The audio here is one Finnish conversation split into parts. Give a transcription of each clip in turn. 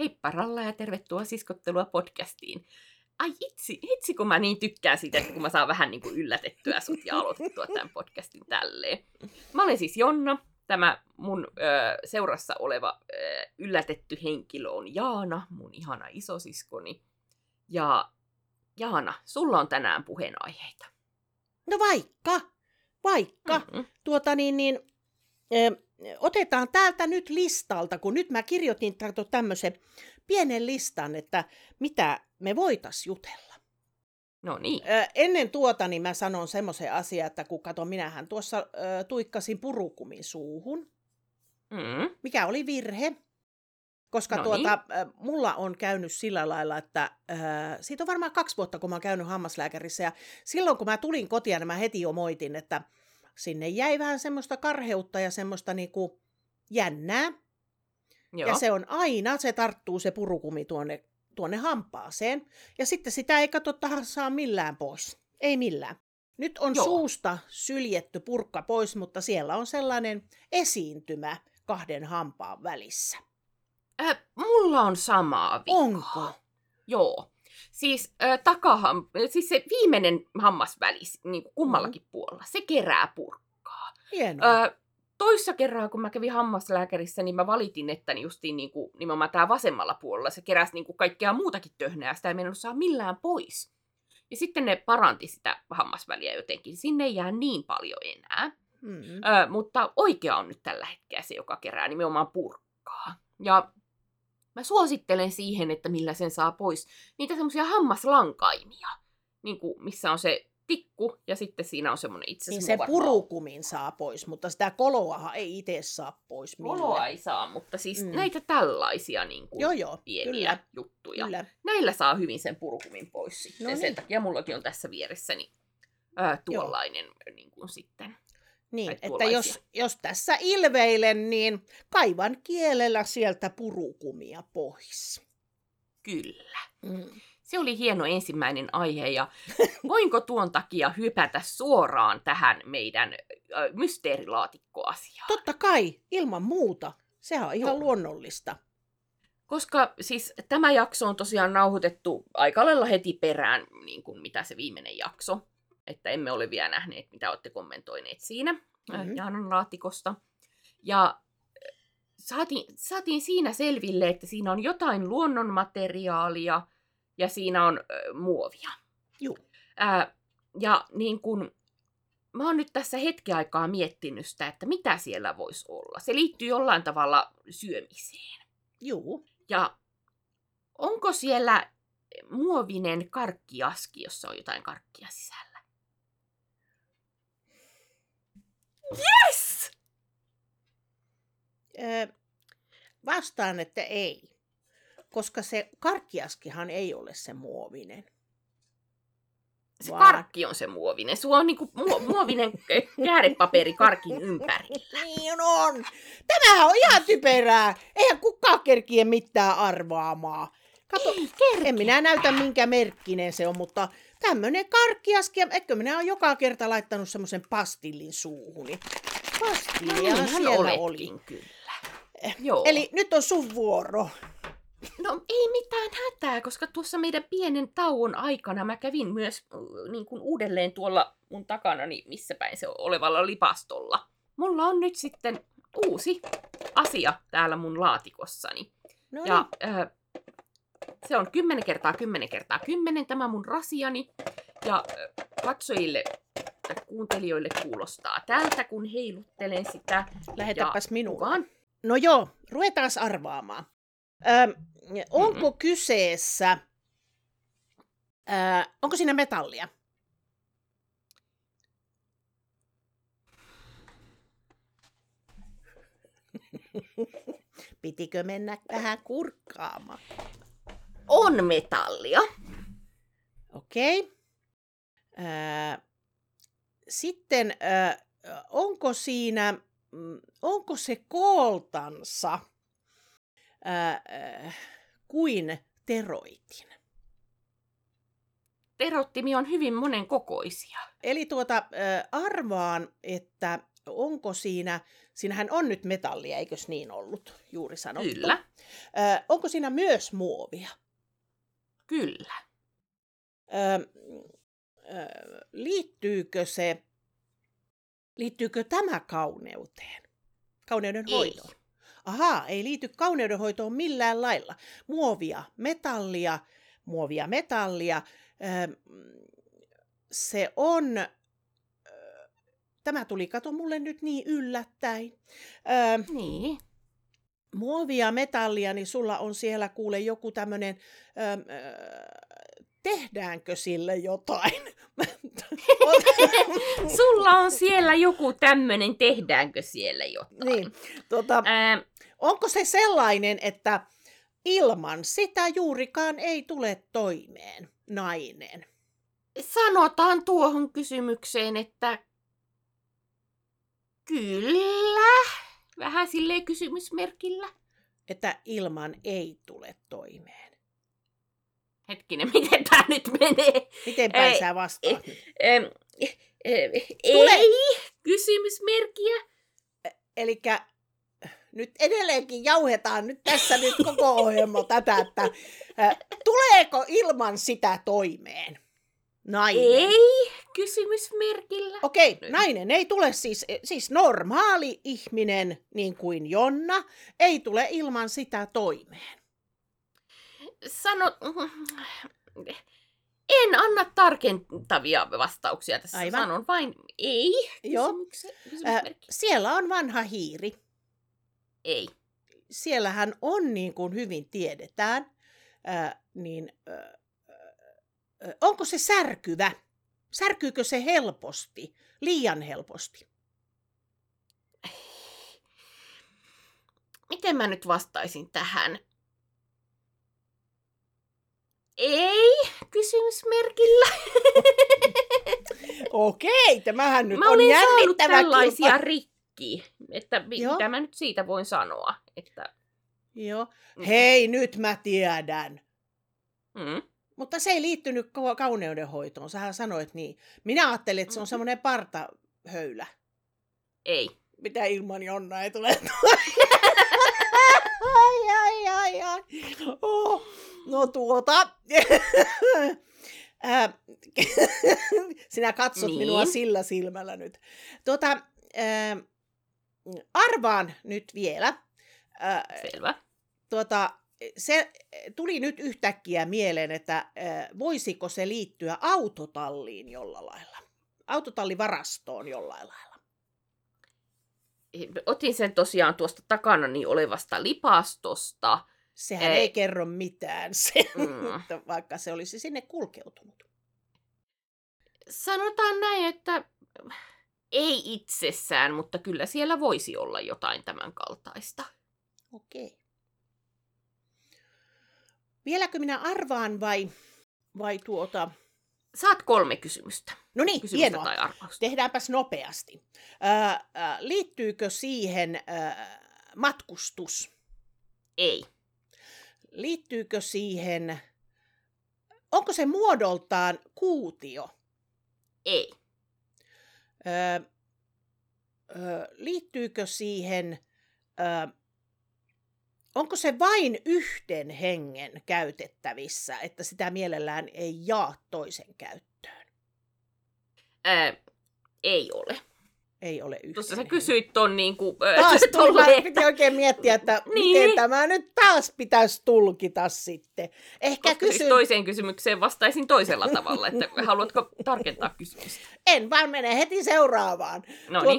Heippa Ralla ja tervetuloa siskottelua podcastiin. Ai itsi, itsi kun mä niin tykkään siitä, että kun mä saan vähän niin kuin yllätettyä sut ja aloitettua tämän podcastin tälleen. Mä olen siis Jonna, tämä mun ö, seurassa oleva ö, yllätetty henkilö on Jaana, mun ihana isosiskoni. Ja Jaana, sulla on tänään puheenaiheita. No vaikka, vaikka. Mm-hmm. Tuota niin, niin ö, otetaan täältä nyt listalta, kun nyt mä kirjoitin tämmöisen pienen listan, että mitä me voitais jutella. No niin. Ennen tuota niin mä sanon semmoisen asian, että kun kato, minähän tuossa ö, tuikkasin purukumin suuhun, Mm. mikä oli virhe. Koska No tuota, ö, mulla on käynyt sillä lailla, että ö, siitä on varmaan kaksi vuotta, kun mä oon käynyt hammaslääkärissä. Ja silloin, kun mä tulin kotiin, niin mä heti jo moitin, että sinne jäi vähän semmoista karheutta ja semmoista niinku jännää. Joo. Ja se on aina, se tarttuu se purukumi tuonne, tuonne hampaaseen. Ja sitten sitä ei kato saa millään pois. Ei millään. Nyt on Joo. Joo. suusta syljetty purkka pois, mutta siellä on sellainen esiintymä kahden hampaan välissä. Äh, mulla on samaa vikaa. Onko? Joo. Siis, äh, takaham, siis se viimeinen hammasvälis niin kuin kummallakin puolella, se kerää purkkaa. Hienoa. Äh, toissa kerraa, kun mä kävin hammaslääkärissä, niin mä valitin, että justiin niin kuin, nimenomaan tää vasemmalla puolella se keräsi niin kuin kaikkea muutakin töhnää, sitä ei mennyt saa millään pois. Ja sitten ne paranti sitä hammasväliä jotenkin. Sinne ei jää niin paljon enää. Mm. Ö, mutta oikea on nyt tällä hetkellä se, joka kerää nimenomaan purkkaa. Ja mä suosittelen siihen, että millä sen saa pois niitä semmoisia hammaslankaimia, niin kuin, missä on se tikku ja sitten siinä on semmoinen itse Niin se purukumin saa pois, mutta sitä koloahan ei itse saa pois millään. Koloa ei saa, mutta siis mm. Näitä tällaisia niin kuin, Joo, joo, pieniä kyllä, juttuja. kyllä. Näillä saa hyvin sen purukumin pois sitten. No Sen niin. takia mullakin on tässä vieressäni ö, tuollainen niin kuin sitten. Niin, että tuollaisia. jos, jos tässä ilveilen, niin kaivan kielellä sieltä purukumia pois. Kyllä. Mm. Se oli hieno ensimmäinen aihe ja voinko tuon takia hypätä suoraan tähän meidän mysteerilaatikkoasiaan? Totta kai, ilman muuta. Sehän on ihan Joo. luonnollista. Koska siis tämä jakso on tosiaan nauhoitettu aika lailla heti perään, niin kuin mitä se viimeinen jakso. Että emme ole vielä nähneet, mitä olette kommentoineet siinä mm-hmm. Mhm. Jaanan laatikosta. Ja ö, saatiin, saatiin siinä selville, että siinä on jotain luonnonmateriaalia ja siinä on ö, muovia. Juu. Ää, ja niin kun, mä oon nyt tässä hetken aikaa miettinyt sitä, että mitä siellä voisi olla. Se liittyy jollain tavalla syömiseen. Juu. Ja onko siellä muovinen karkkiaski, jossa on jotain karkkia sisällä? Yes! Ö, vastaan, että ei. Koska se karkkiaskihan ei ole se muovinen. Se Vaan- karkki on se muovinen. Sulla on niinku mu- muovinen käärepaperi karkin ympärillä. Niin on. Tämähän on ihan typerää. Eihän kukaan kerkiä mitään arvaamaan. Kato, Ei en minä näytä minkä merkkinen se on, mutta tämmönen karkkiaski, eikö minä ole joka kerta laittanut semmoisen pastillin suuhuni. No Pastillia niinhän siellä oletkin oli. kyllä. Joo. Eli nyt on sun vuoro. No ei mitään hätää, koska tuossa meidän pienen tauon aikana mä kävin myös niin kuin uudelleen tuolla mun takanani, missä päin se olevalla lipastolla. Mulla on nyt sitten uusi asia täällä mun laatikossani. No Ja äh, se on 10 kertaa 10 kertaa 10 tämä mun rasiani. Ja äh, katsojille tai kuuntelijoille kuulostaa tältä, kun heiluttelen sitä. lähetäpäs minulle. Kuvaan. No joo, ruvetaan arvaamaan. Ö, onko Mm-hmm. kyseessä, ö, onko siinä metallia? Pitikö mennä vähän kurkkaamaan? On metallia. Okei. Ö, sitten ö, onko siinä, mm, onko se kooltansa ö, ö, kuin teroitin? Terottimi on hyvin monen kokoisia. Eli tuota, ö, arvaan, että onko siinä, siinähän on nyt metallia, eikös niin ollut juuri sanottu? Kyllä, Ö, onko siinä myös muovia? Kyllä. Ö, ö, liittyykö se, liittyykö tämä kauneuteen? Kauneuden Ei. hoitoon? Ahaa, ei liity kauneudenhoitoon millään lailla. Muovia, metallia, muovia, metallia. Ö, se on, tämä tuli, kato mulle nyt niin yllättäin. Ö, Niin. Muovia, metallia, niin sulla on siellä kuule joku tämmöinen, tehdäänkö sille jotain? Sulla on siellä joku tämmönen, tehdäänkö siellä jotain? niin, tota, Ää, onko se sellainen, että ilman sitä juurikaan ei tule toimeen nainen? sanotaan tuohon kysymykseen, että kyllä. Vähän silleen kysymysmerkillä. Että ilman ei tule toimeen. Hetkinen, miten tämä nyt menee? Miten päin sä vastaat nyt? Ähm, äh, Tule- ei, kysymysmerkkiä. Eli nyt edelleenkin jauhetaan nyt tässä nyt koko ohjelma tätä, että tuleeko ilman sitä toimeen? Nainen. Ei, kysymysmerkillä. Okei, Nyt. nainen ei tule siis, siis normaali ihminen, niin kuin Jonna, ei tule ilman sitä toimeen. Sano... En anna tarkentavia vastauksia tässä. Aivan. Sanon vain ei. Joo. Kysymykse, Ä, kysymysmerkki. siellä on vanha hiiri. Ei. Siellähän on, niin kuin hyvin tiedetään, ä, niin ä, ä, onko se särkyvä? Särkyykö se helposti, liian helposti? Miten mä nyt vastaisin tähän? Ei, kysymysmerkillä. Okei, tämähän nyt mä on jännittävä tällaisia kilpa- rikki, että Joo. mitä mä nyt siitä voin sanoa. Että, Joo. Mm. Hei, nyt mä tiedän. mm, Mutta se ei liittynyt kau- kauneudenhoitoon, sähän sanoit niin. Minä ajattelin, että se on semmoinen partahöylä. ei. Mitä ilman Jonna ei tule. ai, ai, ai, ai. Oh. No tuota. Sinä katsot Niin. minua sillä silmällä nyt. Tuota, ää, arvaan nyt vielä. Ää, Selvä. tuota, se tuli nyt yhtäkkiä mieleen, että äh, voisiko se liittyä autotalliin jollain lailla. Autotallivarastoon jollain lailla. Otin sen tosiaan tuosta takanani olevasta lipastosta. Sehän Ei. ei, kerro mitään, se, Mm. vaikka se olisi sinne kulkeutunut. Sanotaan näin, että ei itsessään, mutta kyllä siellä voisi olla jotain tämän kaltaista. Okei. Vieläkö minä arvaan vai, vai tuota... Saat kolme kysymystä. No niin, Kysymystä hienoa. tai arvausta. Tehdäänpäs nopeasti. Ää, liittyykö siihen ää, matkustus? Ei. liittyykö siihen, onko se muodoltaan kuutio? Ei. Ö, ö, liittyykö siihen, ö, onko se vain yhden hengen käytettävissä, että sitä mielellään ei jaa toisen käyttöön? Ää, ei ole. Ei ole yhden Tuossa sä hengen. kysyit ton niinku... Taas tuli, tolleen, mä piti oikein miettiä, että Niin. miten tämä nyt taas pitäisi tulkita sitten. Ehkä koska siis kysyn, toiseen kysymykseen vastaisin toisella tavalla, että haluatko tarkentaa kysymystä? en vaan mene heti seuraavaan. No niin,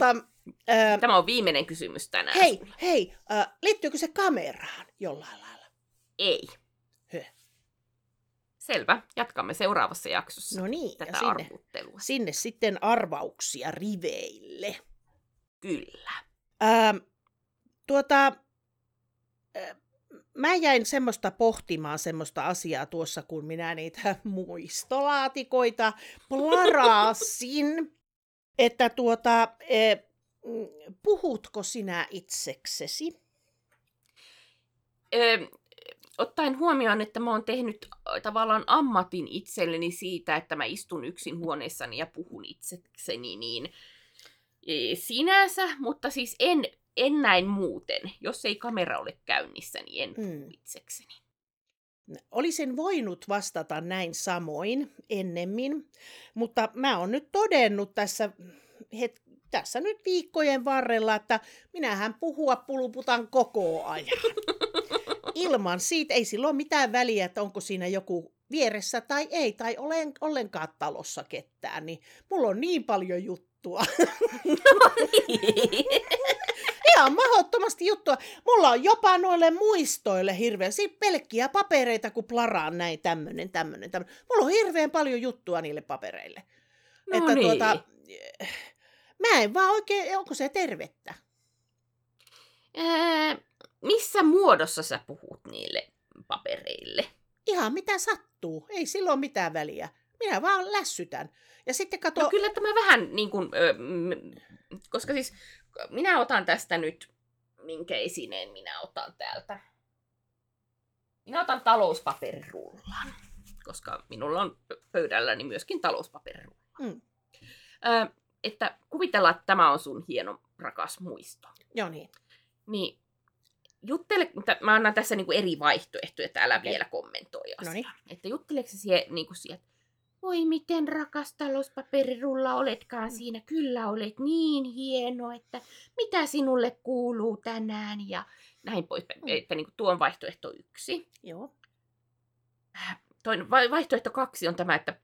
tämä on viimeinen kysymys tänään. Hei, sulle. hei, äh, liittyykö se kameraan jollain lailla? Ei. Höh. Selvä. Jatkamme seuraavassa jaksossa No niin, ja tätä sinne, arvuttelua. sinne sitten arvauksia riveille. Kyllä. Ähm, tuota, äh, mä jäin semmoista pohtimaan semmoista asiaa tuossa, kun minä niitä muistolaatikoita plarasin, että tuota, äh, puhutko sinä itseksesi? Ö, ottaen huomioon, että mä oon tehnyt tavallaan ammatin itselleni siitä, että mä istun yksin huoneessani ja puhun itsekseni, niin e, sinänsä, mutta siis en, en näin muuten. Jos ei kamera ole käynnissä, niin en Mm. mm. itsekseni. Olisin voinut vastata näin samoin ennemmin, mutta mä oon nyt todennut tässä, het, tässä nyt viikkojen varrella, että minähän puhua puluputan koko ajan. Ilman siitä ei silloin mitään väliä, että onko siinä joku vieressä tai ei, tai olen ollenkaan talossa ketään, niin mulla on niin paljon juttua. Ihan mahdottomasti juttua. Mulla on jopa noille muistoille hirveän, pelkkiä papereita, kun plaraan näin tämmönen, tämmönen, tämmönen. Mulla on hirveän paljon juttua niille papereille. No että niin. tuota, mä en vaan oikein, onko se tervettä? Ää, missä muodossa sä puhut niille papereille? Ihan mitä sattuu, ei silloin mitään väliä. Minä vaan lässytän. Ja sitten kato, No kyllä tämä vähän niin kuin, ö, mm, koska siis minä otan tästä nyt, minkä esineen minä otan täältä. Minä otan talouspaperirullan, koska minulla on pö- pöydälläni myöskin talouspaperirullan. Mm. Että kuvitellaan, että tämä on sun hieno, rakas muisto. joo niin, Niin juttele, mutta mä annan tässä niinku eri vaihtoehtoja, että älä Okei. vielä kommentoi asiaa. Noniin. Että jutteleeko siihen, niinku siihen, että voi miten rakas talouspaperirulla oletkaan siinä, kyllä olet niin hieno, että mitä sinulle kuuluu tänään ja näin poispäin. Mm. Että niinku tuo on vaihtoehto yksi. joo. Toinen, vai- vaihtoehto kaksi on tämä, että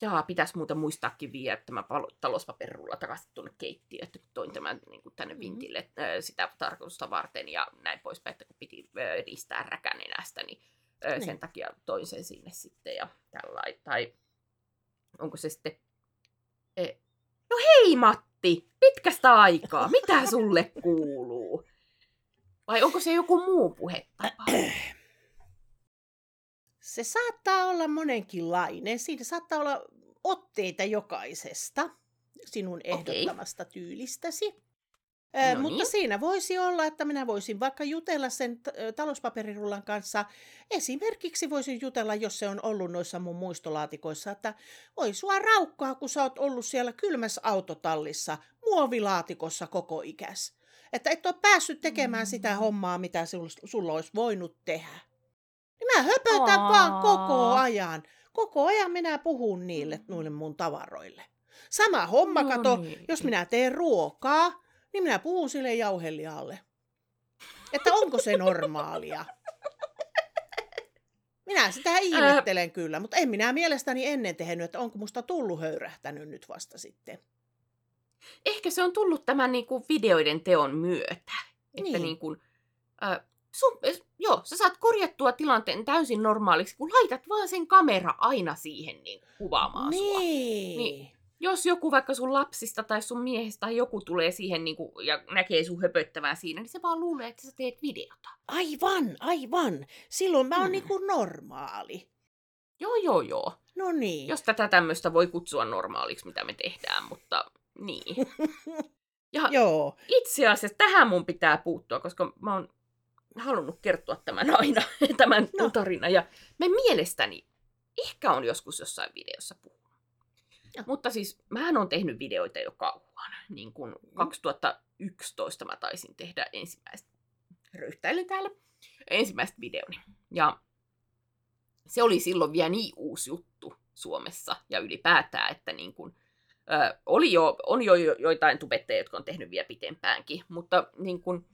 jaa, pitäisi muuten muistaakin viedä tämä talouspaperirulla takaisin tuonne keittiöön, että kun toin tämän niin kuin tänne Mhm. vintille äh, sitä tarkoitusta varten ja näin poispäin, että kun piti äh, edistää räkänenästä, niin, äh, Niin. sen takia toin sen sinne sitten ja tällainen. Tai onko se sitten... Eh, no hei Matti, pitkästä aikaa, mitä sulle kuuluu? Vai onko se joku muu puhetapa? Se saattaa olla monenkinlainen. Siinä saattaa olla otteita jokaisesta sinun ehdottamasta tyylistäsi. Ö, No Mutta niin. siinä voisi olla, että minä voisin vaikka jutella sen t- talouspaperirullan kanssa. Esimerkiksi voisin jutella, jos se on ollut noissa mun muistolaatikoissa, että oi sua raukkaa, kun sä oot ollut siellä kylmässä autotallissa, muovilaatikossa koko ikäs. Että et ole päässyt tekemään sitä Mm. hommaa, mitä sul- sulla olisi voinut tehdä. Niin mä höpötän Aa. vaan koko ajan. Koko ajan minä puhun niille, noille mun tavaroille. Sama homma, No kato, niin. jos minä teen ruokaa, niin minä puhun sille jauhelijalle. Että onko se normaalia? Minä sitä ihmettelen kyllä, mutta en minä mielestäni ennen tehnyt, että onko musta tullut höyrähtänyt nyt vasta sitten. ehkä se on tullut tämän niin kuin videoiden teon myötä. Että Niin. niin kuin, äh, sun, äh, joo, sä saat korjattua tilanteen täysin normaaliksi, kun laitat vaan sen kamera aina siihen niin kuin kuvaamaan sua. Niin. Niin. Jos joku vaikka sun lapsista tai sun miehestä tai joku tulee siihen niin kuin, ja näkee sun höpöttävän siinä, niin se vaan luulee, että sä teet videota. Aivan, aivan. Silloin mä oon Hmm. niinku normaali. Joo, joo, joo. No niin. Jos tätä tämmöistä voi kutsua normaaliksi, mitä me tehdään, mutta niin. Ja Joo. itse asiassa tähän mun pitää puuttua, koska mä oon halunnut kertoa tämän aina, tämän No. tarinan. Ja mä mielestäni ehkä on joskus jossain videossa puhunut. Joo. Mutta siis mähän on tehnyt videoita jo kauan. Niin kuin Mm. 2011 mä taisin tehdä ensimmäistä, röyhtäilin täällä, ensimmäistä videoni. Ja se oli silloin vielä niin uusi juttu Suomessa ja ylipäätään, että niin kuin, ö, oli jo, on jo jo- joitain tubettajia, jotka on tehnyt vielä pitempäänkin, mutta niin kuin,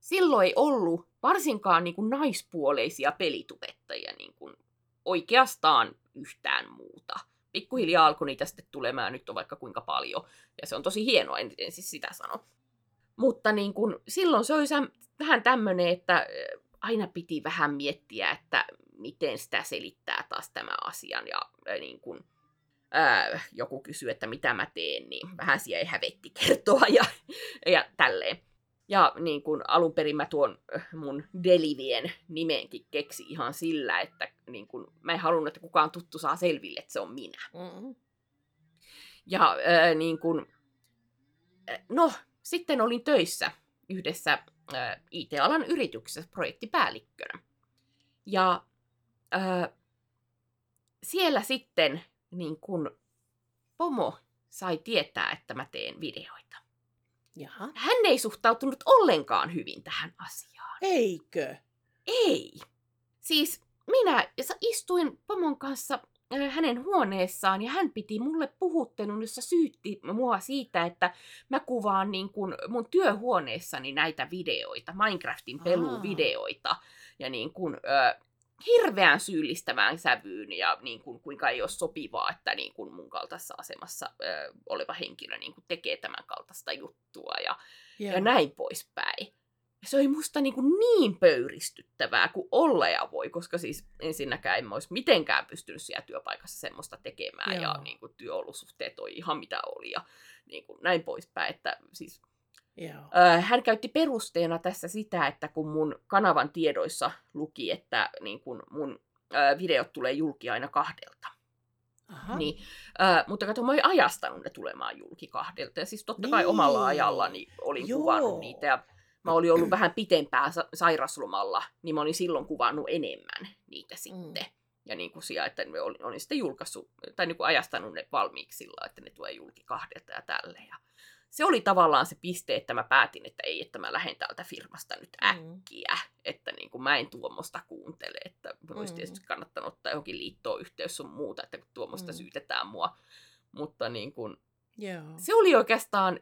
silloin ei ollut varsinkaan niin kuin naispuoleisia pelitubettajia niin kuin, oikeastaan yhtään muuta. Pikkuhiljaa alkoi niitä sitten tulemaan, nyt on vaikka kuinka paljon, ja se on tosi hienoa, en, en siis sitä sano. Mutta niin kun, silloin se oli vähän tämmöinen, että ö, aina piti vähän miettiä, että miten sitä selittää taas tämä asian. Ja ö, niin kun, ää, joku kysyy, että mitä mä teen, niin vähän siellä ei hävetti kertoa ja, ja tälleen. Ja niin kun alun perin mä tuon ö, mun Delivien nimenkin keksi ihan sillä, että niin kun, mä en halunnut, että kukaan tuttu saa selville, että se on minä. Mm. Ja äh, niin kun, äh, no, sitten olin töissä yhdessä äh, IT-alan yrityksessä projektipäällikkönä. Ja äh, siellä sitten niin kun pomo sai tietää, että mä teen videoita. Jaha. Hän ei suhtautunut ollenkaan hyvin tähän asiaan. Eikö? Ei. Siis minä istuin pomon kanssa hänen huoneessaan ja hän piti mulle puhuttelun, jossa syytti mua siitä, että mä kuvaan niin kuin mun työhuoneessani näitä videoita, Minecraftin peluvideoita ja niin kuin, ö, hirveän syyllistävään sävyyn ja niin kuin, kuinka ei ole sopivaa, että niin kuin mun kaltaisessa asemassa ö, oleva henkilö niin kuin tekee tämän kaltaista juttua ja, ja näin poispäin se oli musta niin, kuin niin pöyristyttävää kuin olla ja voi, koska siis ensinnäkään en olisi mitenkään pystynyt siellä työpaikassa semmoista tekemään Joo. ja niin kuin työolosuhteet oli ihan mitä oli ja niin kuin näin poispäin, että siis Joo. Hän käytti perusteena tässä sitä, että kun mun kanavan tiedoissa luki, että niin kun mun videot tulee julki aina kahdelta. Aha. Niin, äh, mutta kato, mä olin ajastanut ne tulemaan julki kahdelta. Ja siis totta kai niin. omalla ajallani olin Joo. kuvannut niitä. Ja mä olin ollut vähän pitempään sa- sairaslomalla, niin mä olin silloin kuvannut enemmän niitä sitten. Mm. Ja niin kuin siellä, että olin, olin sitten julkaissut, tai niin kuin ajastanut ne valmiiksi sillä että ne tulee julki kahdelta ja tälle. Ja se oli tavallaan se piste, että mä päätin, että ei, että mä lähden täältä firmasta nyt mm. äkkiä. Mm. Että niin kuin mä en tuommoista kuuntele, että olisi mm. tietysti kannattanut ottaa johonkin liittoon yhteys sun muuta, että kun tuommoista mm. syytetään mua. Mutta niin kuin, yeah. se oli oikeastaan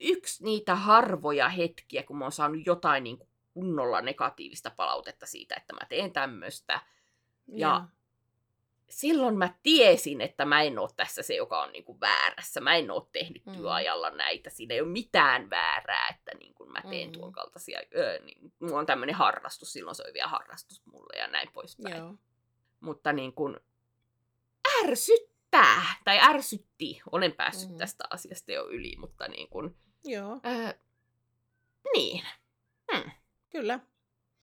yksi niitä harvoja hetkiä, kun mä oon saanut jotain niin kuin kunnolla negatiivista palautetta siitä, että mä teen tämmöistä. Ja yeah. Silloin mä tiesin, että mä en ole tässä se, joka on niin kuin väärässä. Mä en ole tehnyt mm. työajalla näitä. Siinä ei ole mitään väärää, että niin kuin mä teen mm. tuon kaltaisia. Öö, niin, mulla on tämmöinen harrastus, silloin se oli vielä harrastus mulle ja näin poispäin. Yeah. Mutta niin kuin ärsyttää, tai ärsytti. Olen päässyt mm. tästä asiasta jo yli, mutta niin kuin, Joo. Öö, niin. Hmm. Kyllä.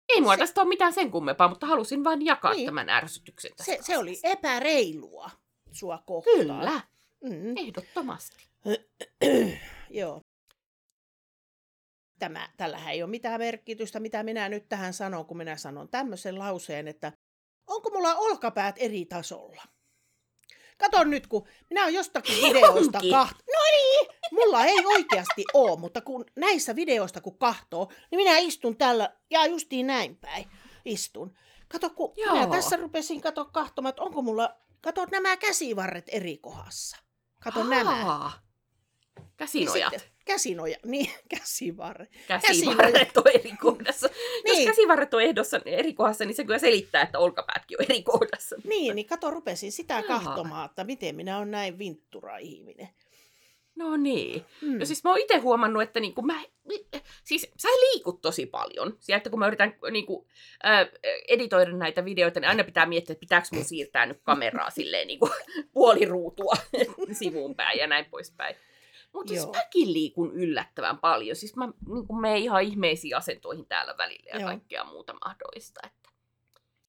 Ei mua se... tästä ole mitään sen kummempaa, mutta halusin vain jakaa niin. tämän ärsytyksen tästä se, se oli epäreilua sua kohtaan. Kyllä. Mm. Ehdottomasti. Joo. Tämä, tällähän ei ole mitään merkitystä, mitä minä nyt tähän sanon, kun minä sanon tämmöisen lauseen, että onko mulla olkapäät eri tasolla? Kato nyt, kun minä olen jostakin videoista kahta. No niin, mulla ei oikeasti ole, mutta kun näissä videoista kun kahtoo, niin minä istun täällä ja justiin näin päin istun. Kato, kun Joo. minä tässä rupesin kato kahtomaan, että onko mulla, kato nämä käsivarret eri kohdassa. Kato Aa. nämä. Käsinojat. Niin käsinoja, niin, käsivarret. Käsivarret on eri kohdassa. niin. Jos käsivarret on ehdossa eri kohdassa, niin se kyllä selittää, että olkapäätkin on eri kohdassa. Niin, niin kato, rupesin sitä kahtomaan, että miten minä olen näin vinttura ihminen. No niin. Mm. No siis mä oon itse huomannut, että niinku mä, siis sä liikut tosi paljon. Sieltä kun mä yritän niinku, äh, editoida näitä videoita, niin aina pitää miettiä, että pitääkö mun siirtää nyt kameraa silleen niinku puoli ruutua sivuun päin ja näin poispäin. Mutta siis mäkin liikun yllättävän paljon. Siis mä niin menen ihan ihmeisiin asentoihin täällä välillä ja Joo. kaikkea muuta mahdollista. Että,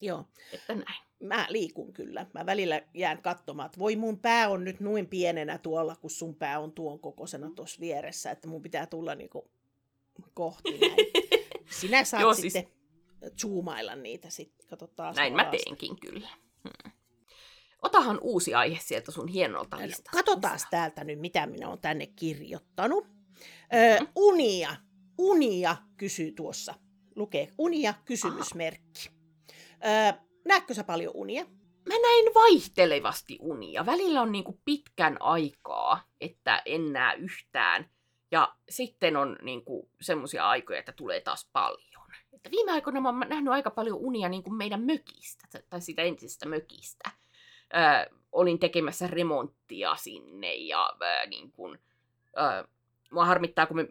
Joo. Että näin. Mä liikun kyllä. Mä välillä jään katsomaan, että voi mun pää on nyt noin pienenä tuolla, kun sun pää on tuon kokoisena tuossa vieressä, että mun pitää tulla niinku kohti näin. Sinä saat Joo, siis... sitten zoomailla niitä sitten. Näin mä teenkin kyllä. Hmm. Otahan uusi aihe sieltä sun hienolta listalta. Katsotaan täältä nyt, mitä minä olen tänne kirjoittanut. Ö, unia. Unia kysyy tuossa. Lukee unia kysymysmerkki. Ö, näetkö sä paljon unia? Mä näin vaihtelevasti unia. Välillä on niinku pitkän aikaa, että en näe yhtään. Ja sitten on niinku semmoisia aikoja, että tulee taas paljon. Että viime aikoina mä oon nähnyt aika paljon unia niinku meidän mökistä, tai sitä entisestä mökistä ö, olin tekemässä remonttia sinne ja ö, niin kun, ö, mua harmittaa, kun me,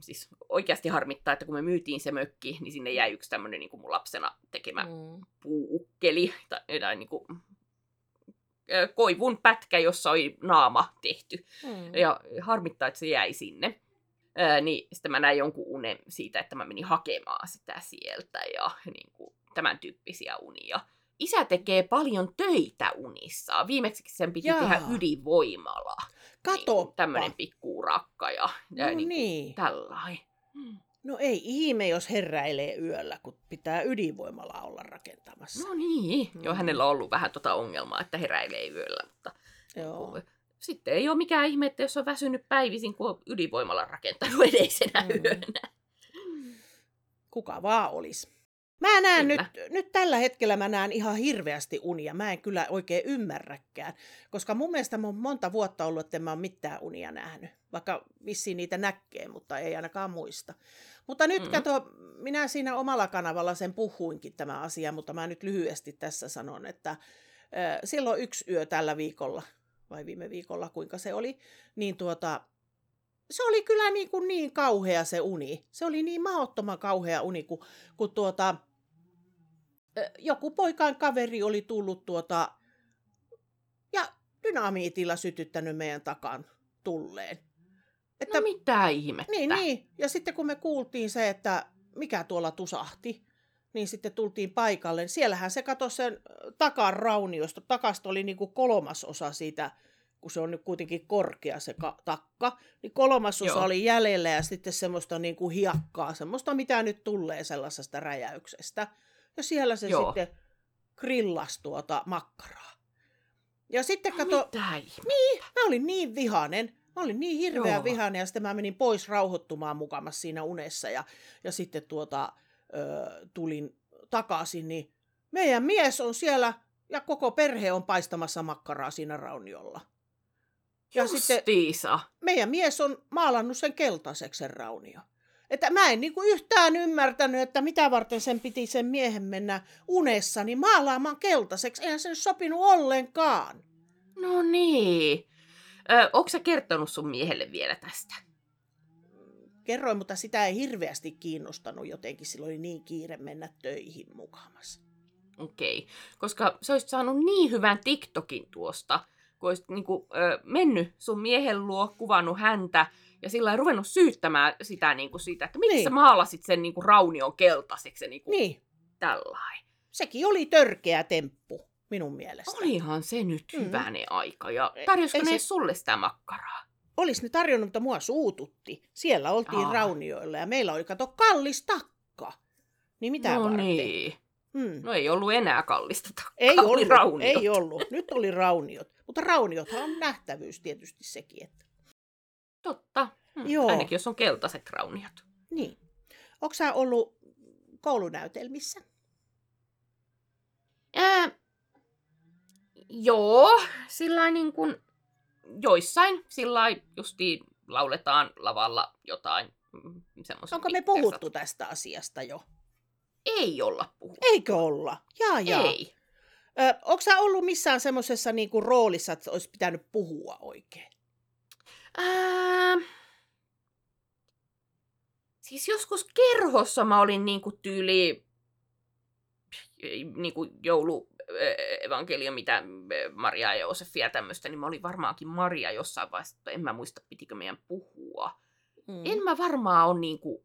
siis oikeasti harmittaa, että kun me myytiin se mökki, niin sinne jäi yksi tämmöinen niin mun lapsena tekemä mm. puukkeli tai, tai niin kuin, koivun pätkä, jossa oli naama tehty. Mm. Ja harmittaa, että se jäi sinne. Ää, niin sitten mä näin jonkun unen siitä, että mä menin hakemaan sitä sieltä ja niin kuin, tämän tyyppisiä unia isä tekee paljon töitä unissaan. Viimeksi sen piti Jaa. tehdä ydinvoimala. Kato. Niin tämmöinen pikku rakka ja, no ja niin niin. tällainen. Hmm. No ei ihme, jos heräilee yöllä, kun pitää ydinvoimala olla rakentamassa. No niin. Mm. Joo, hänellä on ollut vähän tuota ongelmaa, että heräilee yöllä, mutta Joo. sitten ei ole mikään ihme, että jos on väsynyt päivisin, kun on ydinvoimalla rakentanut edellisenä mm. yönä. Kuka vaan olisi. Mä näen nyt, Kyllä. nyt tällä hetkellä mä näen ihan hirveästi unia. Mä en kyllä oikein ymmärräkään. Koska mun mielestä mä oon monta vuotta ollut, että mä oon mitään unia nähnyt. Vaikka vissiin niitä näkee, mutta ei ainakaan muista. Mutta nyt mm. Kato, minä siinä omalla kanavalla sen puhuinkin tämä asia, mutta mä nyt lyhyesti tässä sanon, että äh, silloin yksi yö tällä viikolla, vai viime viikolla, kuinka se oli, niin tuota, se oli kyllä niin, kuin niin kauhea se uni. Se oli niin mahdottoman kauhea uni, kun, kun tuota, joku poikaan kaveri oli tullut tuota, ja dynamiitilla sytyttänyt meidän takan tulleen. Että, No mitä ihmettä. niin, niin. Ja sitten kun me kuultiin se, että mikä tuolla tusahti, niin sitten tultiin paikalle. Siellähän se katosi sen takan rauniosta. Takasta oli niin kuin kolmas osa siitä, kun se on nyt kuitenkin korkea se ka- takka, niin kolmas osa oli jäljellä ja sitten semmoista niin kuin hiakkaa, semmoista mitä nyt tulee sellaisesta räjäyksestä. Ja siellä se Joo. sitten grillas tuota makkaraa. Ja sitten No kato, mitä ihmettä. Mä olin niin vihanen. Mä olin niin hirveä Joo. vihanen ja sitten mä menin pois rauhoittumaan mukamas siinä unessa ja, ja sitten tuota, ö, tulin takaisin, niin meidän mies on siellä ja koko perhe on paistamassa makkaraa siinä rauniolla. Ja sitten Justiisa. meidän mies on maalannut sen keltaiseksi sen raunio. Että mä en niinku yhtään ymmärtänyt, että mitä varten sen piti sen miehen mennä unessani maalaamaan keltaiseksi. Eihän sen sopinut ollenkaan. No niin. Ö, onko sä kertonut sun miehelle vielä tästä? kerroin, mutta sitä ei hirveästi kiinnostanut jotenkin. Silloin oli niin kiire mennä töihin mukamas. Okei. Okay. Koska sä olisit saanut niin hyvän TikTokin tuosta, kun olisit niinku, ö, mennyt sun miehen luo, kuvannut häntä ja sillä ei ruvennut syyttämään sitä, niinku, siitä, että miksi Niin. niin. sä maalasit sen niinku, raunion keltaiseksi niinku, Niin, tällainen. sekin oli törkeä temppu minun mielestä. Olihan se nyt Mm. mm. hyvänen aika. Ja tarjosiko ne se- sulle sitä makkaraa? Olisi ne tarjonnut, mutta mua suututti. Siellä oltiin Aa. raunioilla ja meillä oli, kato, kallis takka. Niin mitä no varten? niin. Hmm. No ei ollut enää kallista takkaa, Ei oli ollut, rauniot. ei ollut. Nyt oli rauniot. Mutta rauniothan on nähtävyys tietysti sekin. Että... Totta. Hmm. Joo. Ainakin jos on keltaiset rauniot. Niin. Onko sä ollut koulunäytelmissä? Ää, joo, sillä niin kuin joissain sillä justiin lauletaan lavalla jotain mm, semmoisen Onko me puhuttu tästä asiasta jo? Ei olla puhuttu. Eikö olla? Jaa, jaa. Ei. Ö, onko sä ollut missään semmoisessa niinku roolissa, että olisi pitänyt puhua oikein? Ää, siis joskus kerhossa mä olin niinku tyyli niinku joulu eh, evankelium, mitä eh, Maria ja Joosefia ja tämmöistä, niin mä olin varmaankin Maria jossain vaiheessa, en mä muista, pitikö meidän puhua. Mm. En mä varmaan ole niinku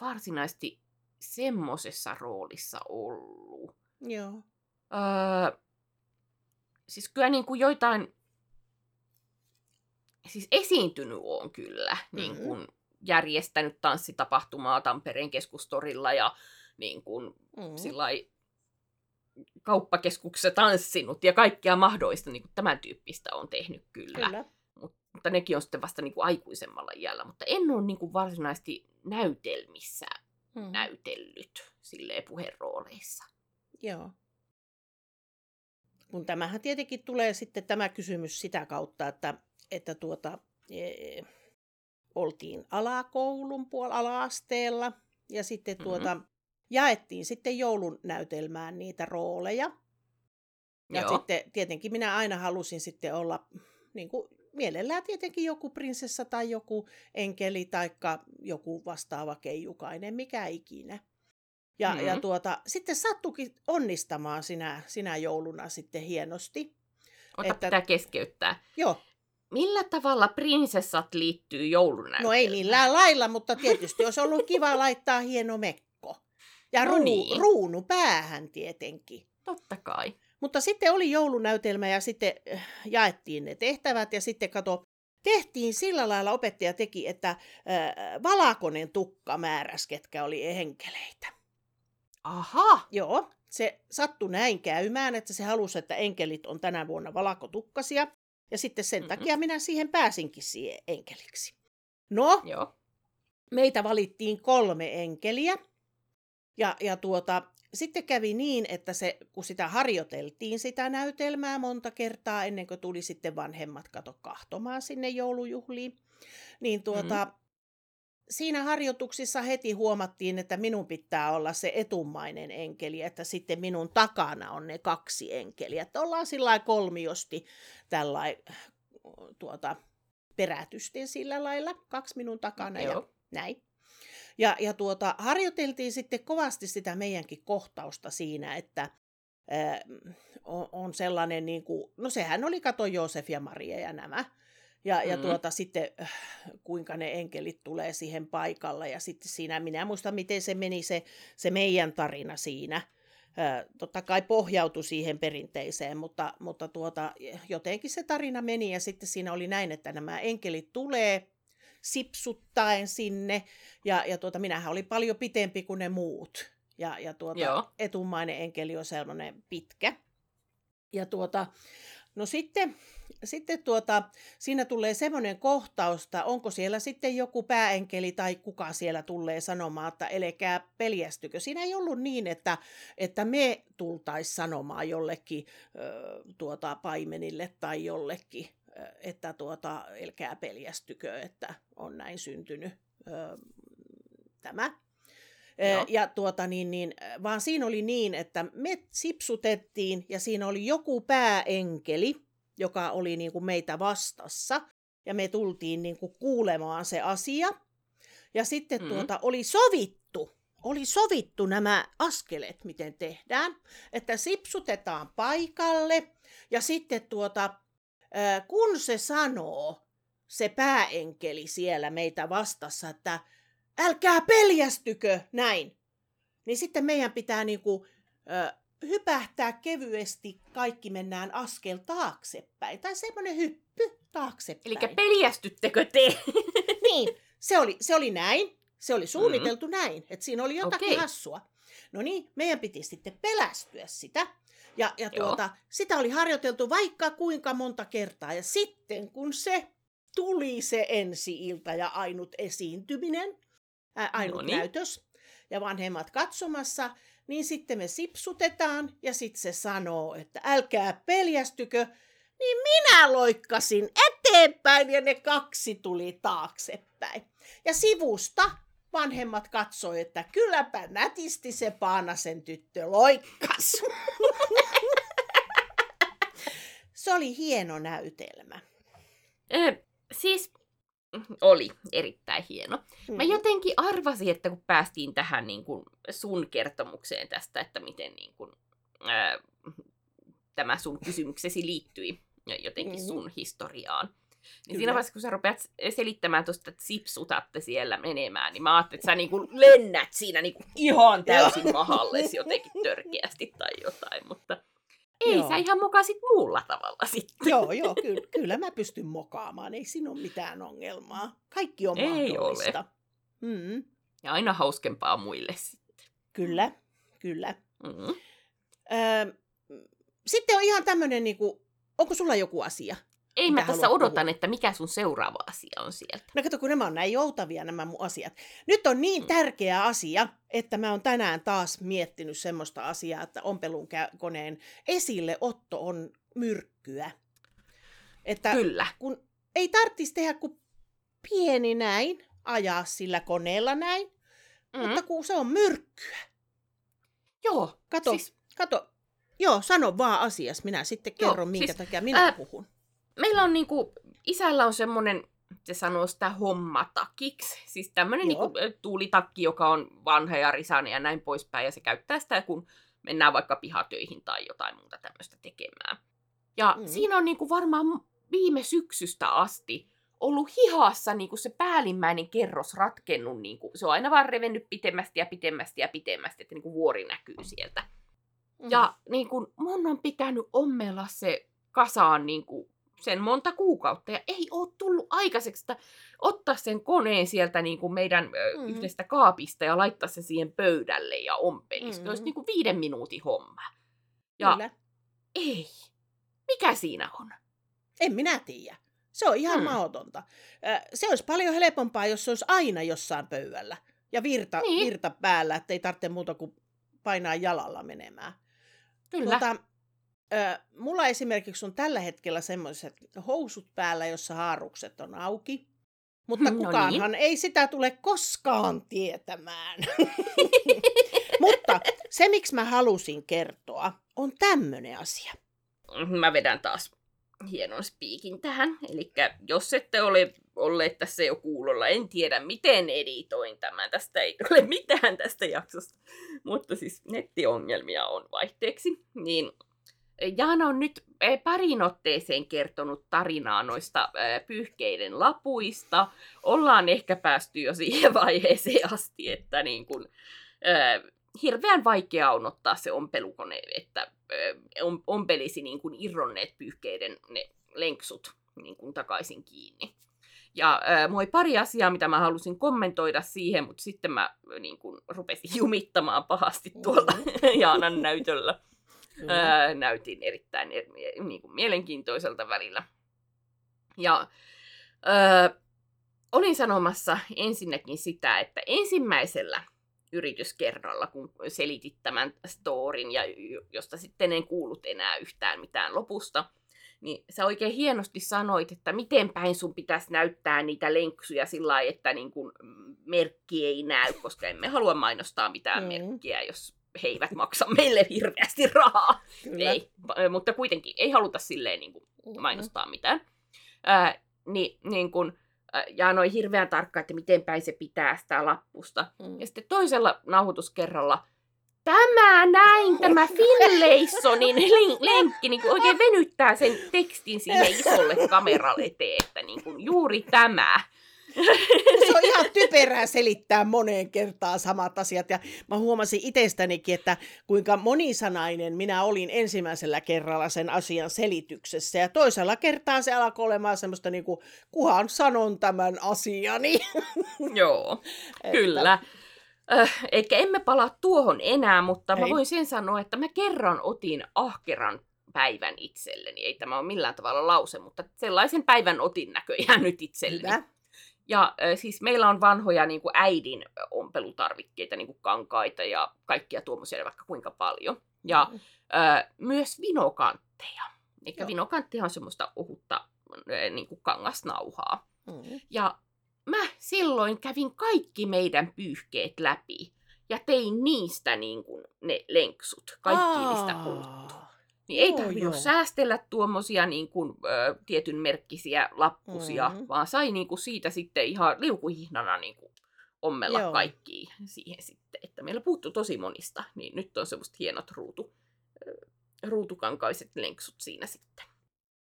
varsinaisesti semmosessa roolissa ollut. Joo. Öö, siis kyllä niinku joitain, siis esiintynyt on kyllä, niin Mhm. kuin järjestänyt tanssitapahtumaa Tampereen keskustorilla ja niin kuin Mm. sillai kauppakeskuksessa tanssinut ja kaikkea mahdollista niin kuin tämän tyyppistä on tehnyt kyllä. Kyllä. Mut, mutta nekin on sitten vasta niin kuin aikuisemmalla iällä, mutta en ole niin kuin varsinaisesti näytelmissä Mm. näytellyt silleen puherooleissa. Joo. Kun tämähän tietenkin tulee sitten tämä kysymys sitä kautta, että, että tuota, e, oltiin alakoulun puol ala-asteella ja sitten tuota, mm-hmm. jaettiin sitten joulun näytelmään niitä rooleja. Ja Joo. sitten tietenkin minä aina halusin sitten olla niin kuin, mielellään tietenkin joku prinsessa tai joku enkeli tai joku vastaava keijukainen, mikä ikinä. Ja, mm. ja tuota, sitten sattukin onnistamaan sinä, sinä jouluna sitten hienosti. Ota että- pitää keskeyttää. Joo, Millä tavalla prinsessat liittyy joulunäytelmään? no ei millään lailla, mutta tietysti olisi ollut kiva laittaa hieno mekko. Ja No ruu, niin. ruunu päähän tietenkin. Totta kai. Mutta sitten oli joulunäytelmä ja sitten äh, jaettiin ne tehtävät ja sitten kato, tehtiin sillä lailla, opettaja teki, että äh, valakonen tukka määräs, ketkä oli enkeleitä. Aha! Joo, se sattui näin käymään, että se halusi, että enkelit on tänä vuonna valakotukkasia. Ja sitten sen Mm-mm. takia minä siihen pääsinkin siihen enkeliksi. No, Joo. meitä valittiin kolme enkeliä. Ja, ja tuota, sitten kävi niin, että se, kun sitä harjoiteltiin sitä näytelmää monta kertaa ennen kuin tuli sitten vanhemmat kato kahtomaan sinne joulujuhliin, niin tuota, mm. Siinä harjoituksissa heti huomattiin, että minun pitää olla se etumainen enkeli, että sitten minun takana on ne kaksi enkeliä. Että ollaan sillä kolmiosti tällä tuota, perätysten sillä lailla, kaksi minun takana Joo. ja näin. Ja, ja tuota, harjoiteltiin sitten kovasti sitä meidänkin kohtausta siinä, että ää, on, on sellainen, niin kuin, no sehän oli kato Joosef ja Maria ja nämä. Ja, ja Mm. tuota, sitten äh, kuinka ne enkelit tulee siihen paikalle ja sitten siinä, minä en muista miten se meni se, se meidän tarina siinä. Ää, totta kai pohjautui siihen perinteiseen, mutta, mutta tuota, jotenkin se tarina meni ja sitten siinä oli näin, että nämä enkelit tulee sipsuttaen sinne ja, ja tuota, minähän oli paljon pitempi kuin ne muut. Ja, ja tuota, Joo. etumainen enkeli on sellainen pitkä. Ja tuota, no sitten, sitten tuota, siinä tulee semmoinen kohtaus, että onko siellä sitten joku pääenkeli tai kuka siellä tulee sanomaan, että elekää peljästykö. Siinä ei ollut niin, että, että me tultaisiin sanomaan jollekin ö, tuota, paimenille tai jollekin, että tuota, elkää peljästykö, että on näin syntynyt ö, tämä. Joo. Ja tuota, niin, niin, vaan siinä oli niin, että me sipsutettiin ja siinä oli joku pääenkeli, joka oli niin kuin meitä vastassa. Ja me tultiin niin kuin kuulemaan se asia. Ja sitten Mm. tuota, oli sovittu, oli sovittu nämä askeleet, miten tehdään. Että sipsutetaan paikalle ja sitten tuota, kun se sanoo, se pääenkeli siellä meitä vastassa, että älkää peljästykö näin, niin sitten meidän pitää niinku, ö, hypähtää kevyesti, kaikki mennään askel taaksepäin. Tai semmoinen hyppy taaksepäin. Eli peljästyttekö te? Niin, se oli, se oli näin. Se oli suunniteltu mm-hmm. näin, että siinä oli jotakin Okei. hassua. No niin, meidän piti sitten pelästyä sitä. Ja, ja Joo. tuota, sitä oli harjoiteltu vaikka kuinka monta kertaa. Ja sitten kun se tuli se ensi-ilta ja ainut esiintyminen, ää, ainut Noniin. näytös, ja vanhemmat katsomassa, niin sitten me sipsutetaan ja sitten se sanoo, että älkää peljästykö, niin minä loikkasin eteenpäin ja ne kaksi tuli taaksepäin. Ja sivusta vanhemmat katsoi, että kylläpä nätisti se Paanasen tyttö loikkas. se oli hieno näytelmä. Ö, siis oli erittäin hieno. Mä Mhm. jotenkin arvasin, että kun päästiin tähän niin kuin sun kertomukseen tästä, että miten niin kuin, ää, tämä sun kysymyksesi liittyi jotenkin Mhm. sun historiaan. Niin Kyllä. siinä vaiheessa, kun sä rupeat selittämään tuosta, että sipsutatte siellä menemään, niin mä ajattelin, että sä niin kuin lennät siinä niin kuin ihan täysin mahalles jotenkin törkeästi tai jotain, mutta ei Joo. sä ihan mokasit muulla tavalla sitten. joo, joo, kyllä, kyllä mä pystyn mokaamaan, ei siinä ole mitään ongelmaa. Kaikki on Ei mahdollista. Mm, Ja aina hauskempaa muille sitten. kyllä, kyllä. Mm. Öö, sitten on ihan tämmöinen, niin kuin, onko sulla joku asia? Ei mä tässä odotan, että mikä sun seuraava asia on sieltä. No kato, kun nämä on näin joutavia nämä mun asiat. Nyt on niin Mm. tärkeä asia, että mä oon tänään taas miettinyt semmoista asiaa, että ompelun koneen esilleotto on myrkkyä. Että Kyllä. kun ei tarvitsisi tehdä kuin pieni näin, ajaa sillä koneella näin, mm. Mutta kun se on myrkkyä. Joo. Kato, Siis, kato, joo, sano vaan asias, minä sitten Joo, kerron, minkä siis, takia minä ää, puhun. Meillä on niinku, isällä on semmonen, se sanoo sitä hommatakiksi. Siis tämmönen Joo. niinku, tuulitakki, joka on vanha ja risainen ja näin poispäin. Ja se käyttää sitä, kun mennään vaikka pihatöihin tai jotain muuta tämmöistä tekemään. Ja Mm. siinä on niinku varmaan viime syksystä asti ollut hihassa niinku se päällimmäinen kerros ratkennut. Niinku, se on aina vaan revennyt pitemmästi ja pitemmästi ja pitemmästi, että niinku vuori näkyy sieltä. Mm. Ja niin mun on pitänyt ommella se kasaan niin sen monta kuukautta. Ja ei ole tullut aikaiseksi että ottaa sen koneen sieltä niin kun meidän mm. Mhm. yhdestä kaapista ja laittaa se siihen pöydälle ja ompelisi. Mm. Se olisi Mhm. niin kuin viiden minuutin homma. Ja Kyllä. ei. Mikä siinä on? En minä tiedä. Se on ihan hmm. mahdotonta. Se olisi paljon helpompaa, jos se olisi aina jossain pöydällä ja virta, niin. virta päällä, ettei tarvitse muuta kuin painaa jalalla menemään. Kyllä. Mulla esimerkiksi on tällä hetkellä semmoiset housut päällä, jossa haarukset on auki. Mutta no kukaanhan niin. ei sitä tule koskaan tietämään. Mutta se, miksi mä halusin kertoa, on tämmöinen asia. Mä vedän taas hienon spiikin tähän. Eli jos ette ole olleet tässä jo kuulolla, en tiedä miten editoin tämän. Tästä ei tule mitään tästä jaksosta. Mutta siis nettiongelmia on vaihteeksi. Niin Jaana on nyt eh, parin otteeseen kertonut tarinaa noista eh, pyyhkeiden lapuista. Ollaan ehkä päästy jo siihen vaiheeseen asti, että niin kun, äh, hirveän vaikea on ottaa se ompelukone, että ompelisi niin kun irronneet pyyhkeiden ne lenksut niin kun takaisin kiinni. Ja äh, mulla oli pari asiaa, mitä mä halusin kommentoida siihen, mutta sitten mä niin kun, rupesin jumittamaan pahasti tuolla mm-hmm. Jaanan näytöllä. Öö, näytin erittäin niin kuin, mielenkiintoiselta välillä. Ja öö, olin sanomassa ensinnäkin sitä, että ensimmäisellä yrityskerralla, kun selitit tämän storin, ja josta sitten en kuullut enää yhtään mitään lopusta, niin sä oikein hienosti sanoit, että miten päin sun pitäisi näyttää niitä lenksuja sillä lailla, että niin kun merkki ei näy, koska emme halua mainostaa mitään mm. merkkiä, jos he eivät maksa meille hirveästi rahaa. Ei, mutta kuitenkin ei haluta silleen niin kuin, mainostaa mitään. Ää, niin, niin kun, ja noin hirveän tarkka, että miten päin se pitää sitä lappusta. Mm. Ja sitten toisella nauhoituskerralla tämä näin, tämä Finlaysonin lenkki niin oikein venyttää sen tekstin siihen isolle kameralle eteen, että niin kuin, juuri tämä. Se on ihan typerää selittää moneen kertaan samat asiat. Ja mä huomasin itsestänikin, että kuinka monisanainen minä olin ensimmäisellä kerralla sen asian selityksessä. Ja toisella kertaa se alkoi olemaan semmoista niin kuin, kuhan sanon tämän asiani. Joo, kyllä. Äh, eikä emme palaa tuohon enää, mutta Ei. mä voin sen sanoa, että mä kerran otin ahkeran päivän itselleni. Ei tämä ole millään tavalla lause, mutta sellaisen päivän otin näköjään nyt itselleni. Hyvä. Ja siis meillä on vanhoja niin kuin äidin ompelutarvikkeita, niin kuin kankaita ja kaikkia tuommoisia vaikka kuinka paljon. Ja mm. myös vinokantteja. Eli vinokantteja on semmoista ohutta niin kuin kangasnauhaa. Mm. Ja mä silloin kävin kaikki meidän pyyhkeet läpi ja tein niistä niin kuin ne lenksut. Kaikki niistä puuttuu. Niin ei tarvinnut säästellä tuommoisia niin kuin, ö, tietyn merkkisiä lappusia, mm-hmm. vaan sai niin kuin, siitä sitten ihan liukuhihnana niin kuin, ommella joo. kaikki siihen sitten. Että meillä puuttuu tosi monista, niin nyt on semmoista hienot ruutu, ruutukankaiset lenksut siinä sitten.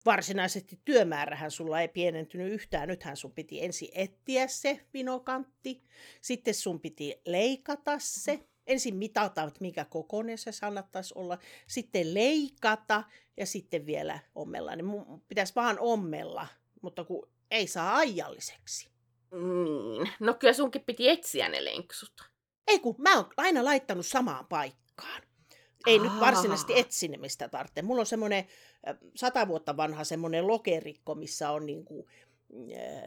Varsinaisesti työmäärähän sulla ei pienentynyt yhtään. Nythän sun piti ensin etsiä se vinokantti, sitten sun piti leikata se, ensin mitata, että mikä kokoinen se sannattaisi olla, sitten leikata ja sitten vielä ommella. Niin mun pitäisi vaan ommella, mutta kun ei saa ajalliseksi. Niin. No kyllä sunkin piti etsiä ne lenksut. Ei kun mä oon aina laittanut samaan paikkaan. Ei Aa. nyt varsinaisesti etsinemistä tarvitse. Mulla on semmoinen sata vuotta vanha semmoinen lokerikko, missä on niinku,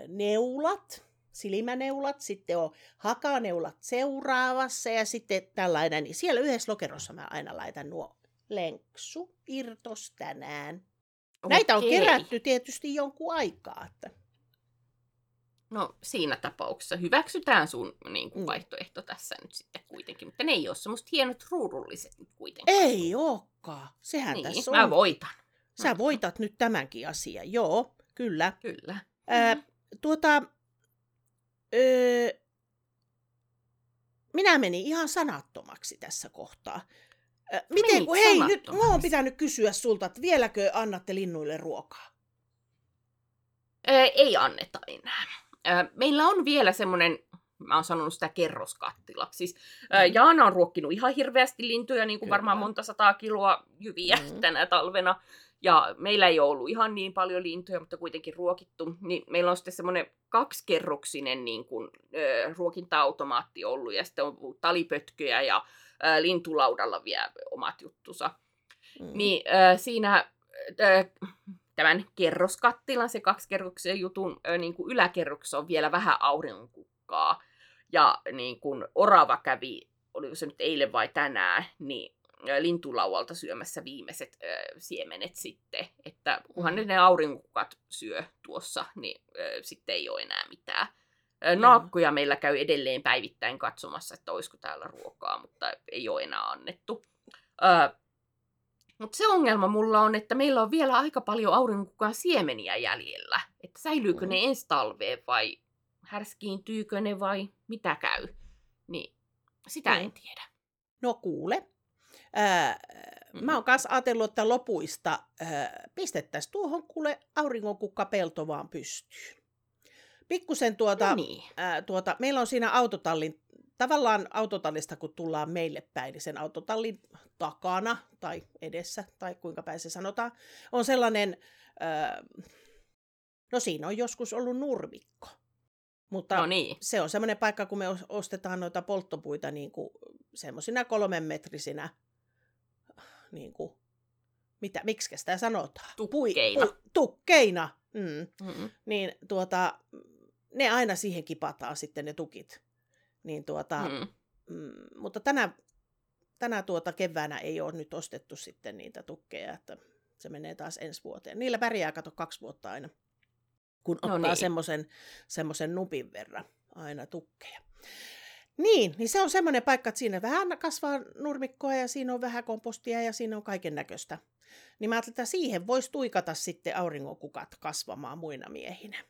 neulat, silmäneulat, sitten on hakaneulat seuraavassa ja sitten tällainen. Niin siellä yhdessä lokerossa mä aina laitan nuo lenksu, irtos tänään. Okei. Näitä on kerätty tietysti jonkun aikaa. Että... No siinä tapauksessa hyväksytään sun niin kuin, mm. vaihtoehto tässä nyt sitten kuitenkin, mutta ne ei ole semmoista hienot ruudulliset nyt kuitenkin. Ei olekaan. Sehän niin, tässä on. Mä voitan. Sä voitat nyt tämänkin asian, joo, kyllä. Kyllä. Ää, tuota, öö, minä menin ihan sanattomaksi tässä kohtaa. miten, kun, hei, nyt mä oon pitänyt kysyä sulta, että vieläkö annatte linnuille ruokaa? Öö, ei anneta enää. Öö, meillä on vielä semmoinen, mä oon sanonut sitä kerroskattilaksi. Siis, mm. Jaana on ruokkinut ihan hirveästi lintuja, niin kuin Kyllä. varmaan monta sataa kiloa jyviä mm. tänä talvena ja meillä ei ollut ihan niin paljon lintuja, mutta kuitenkin ruokittu, niin meillä on sitten semmoinen kaksikerroksinen niin kuin, äh, ruokinta-automaatti ollut, ja sitten on talipötköjä ja äh, lintulaudalla vielä omat juttusa. Mm. Niin äh, siinä äh, tämän kerroskattilan, se kaksikerroksen jutun ö, niin kuin yläkerroksessa on vielä vähän auringonkukkaa. Ja niin kuin orava kävi, oliko se nyt eilen vai tänään, niin lintulaualta syömässä viimeiset ö, siemenet sitten. Että kunhan ne, ne aurinkokukat syö tuossa, niin ö, sitten ei ole enää mitään. Naakkoja meillä käy edelleen päivittäin katsomassa, että olisiko täällä ruokaa, mutta ei ole enää annettu. Ö, mutta se ongelma mulla on, että meillä on vielä aika paljon aurinkokukan siemeniä jäljellä. Että säilyykö mm. ne ensi talveen vai härskiintyykö ne vai mitä käy. Niin sitä mm. en tiedä. No kuule, ää, mm. mä oon kanssa ajatellut, että lopuista pistettäisiin tuohon kuule aurinkokukkapelto vaan pystyyn. Pikkusen tuota, no niin. ää, tuota, meillä on siinä autotallin tavallaan autotallista, kun tullaan meille päin, niin sen autotallin takana tai edessä, tai kuinka päin se sanotaan, on sellainen, öö, no siinä on joskus ollut nurmikko. Mutta no niin. se on semmoinen paikka, kun me ostetaan noita polttopuita niin kuin semmoisina kolmenmetrisinä, niin kuin, mitä, miksi sitä sanotaan? Tukkeina. Pui, pu, tukkeina. Mm. Mm-hmm. Niin tuota, ne aina siihen kipataan sitten ne tukit. Niin tuota, mm. Mm, mutta tänä, tänä tuota keväänä ei ole nyt ostettu sitten niitä tukkeja, että se menee taas ensi vuoteen. Niillä pärjää kato kaksi vuotta aina, kun no ottaa niin. semmoisen, semmoisen nupin verran aina tukkeja. Niin, niin se on semmoinen paikka, että siinä vähän kasvaa nurmikkoa ja siinä on vähän kompostia ja siinä on kaiken näköistä. Niin mä ajattelin, että siihen voisi tuikata sitten auringonkukat kasvamaan muina miehinä.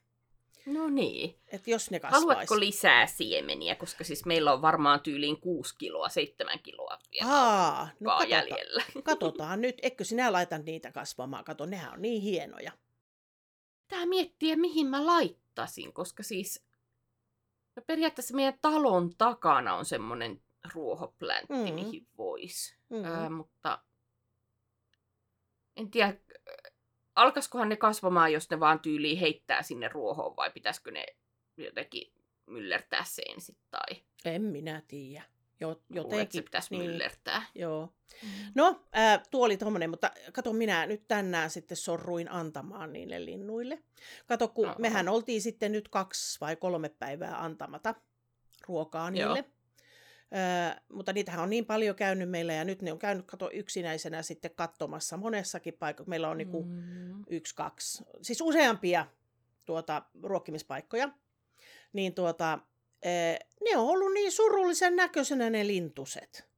No niin. Et jos ne kasvaisi. Haluatko lisää siemeniä, koska siis meillä on varmaan tyyliin 6 kiloa, 7 kiloa vielä Aa, no katota, jäljellä. Katsotaan nyt, eikö sinä laita niitä kasvamaan? Kato, nehän on niin hienoja. Tää miettiä, mihin mä laittasin, koska siis no periaatteessa meidän talon takana on semmoinen ruohopläntti, mm. mihin voisi. Mm. Äh, mutta en tiedä, alkaisikohan ne kasvamaan, jos ne vaan tyyliin heittää sinne ruohoon, vai pitäisikö ne jotenkin myllertää se ensin? Tai... En minä tiedä. Jo, jotenkin. se pitäisi niin, myllertää. Joo. Mm. No, ää, tuo oli tommonen, mutta kato, minä nyt tänään sitten sorruin antamaan niille linnuille. Kato, kun no, mehän oltiin sitten nyt kaksi vai kolme päivää antamata ruokaa niille. Joo. Öö, mutta niitähän on niin paljon käynyt meillä ja nyt ne on käynyt kato yksinäisenä sitten katsomassa monessakin paikassa. Meillä on niinku mm. yksi, kaksi, siis useampia tuota, ruokkimispaikkoja. Niin tuota, ne on ollut niin surullisen näköisenä ne lintuset.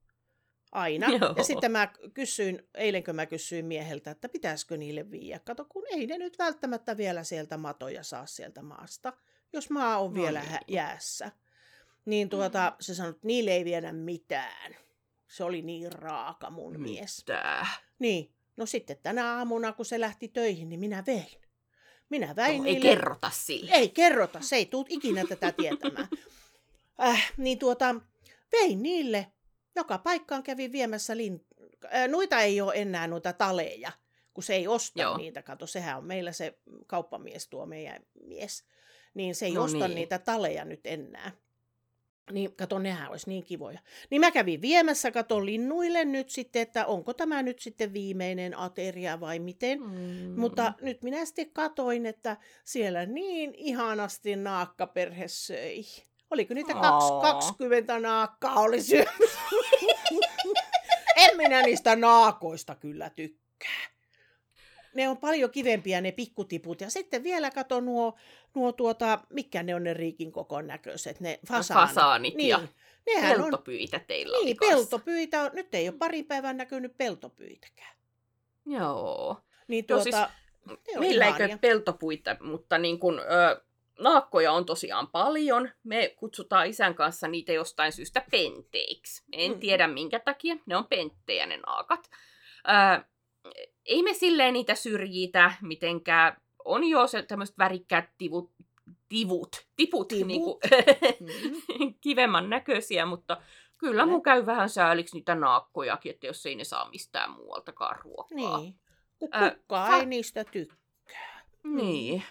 Aina. Joo. Ja sitten mä kysyin, eilenkö mä kysyin mieheltä, että pitäisikö niille viiä. Kato, kun ei ne nyt välttämättä vielä sieltä matoja saa sieltä maasta, jos maa on no vielä niin. jäässä. Niin tuota, mm. se sanoi, että niille ei viedä mitään. Se oli niin raaka mun Mitä? mies. Niin. No sitten tänä aamuna, kun se lähti töihin, niin minä vein. Minä väin no, niille... Ei kerrota sille. Ei kerrota, se ei tule ikinä tätä tietämään. Äh, niin tuota, vein niille. Joka paikkaan kävi viemässä lin... Äh, noita ei ole enää noita taleja, kun se ei osta Joo. niitä. Kato, sehän on meillä se kauppamies, tuo meidän mies. Niin se ei no osta niin. niitä taleja nyt enää. Niin kato, nehän olisi niin kivoja. Niin mä kävin viemässä, kato linnuille nyt sitten, että onko tämä nyt sitten viimeinen ateria vai miten. Mm. Mutta nyt minä sitten katoin, että siellä niin ihanasti naakkaperhe söi. Oliko niitä oh. 20 naakkaa oli syömässä? en minä niistä naakoista kyllä tykkää ne on paljon kivempiä ne pikkutiput. Ja sitten vielä kato nuo, nuo tuota, mikä ne on ne riikin kokon näköiset, ne fasaanit. Fasaanit niin. ja Nehän peltopyitä teillä Niin, peltopyitä on, nyt ei ole pari päivää näkynyt peltopyitäkään. Joo. Niin tuota, Joo, siis, meillä ei peltopuita, mutta niin kun, ö, naakkoja on tosiaan paljon. Me kutsutaan isän kanssa niitä jostain syystä penteiksi. En mm. tiedä minkä takia, ne on penttejä ne naakat. Ö, ei me silleen niitä syrjitä mitenkään. On jo se tämmöiset värikkäät tivut, tivut, tiput, Tivut. Niin kuin, mm-hmm. kivemman näköisiä, mutta kyllä mun käy vähän sääliksi niitä naakkojakin, että jos ei ne saa mistään muualtakaan ruokaa. Niin, äh, fa- ei niistä tykkää. Niin.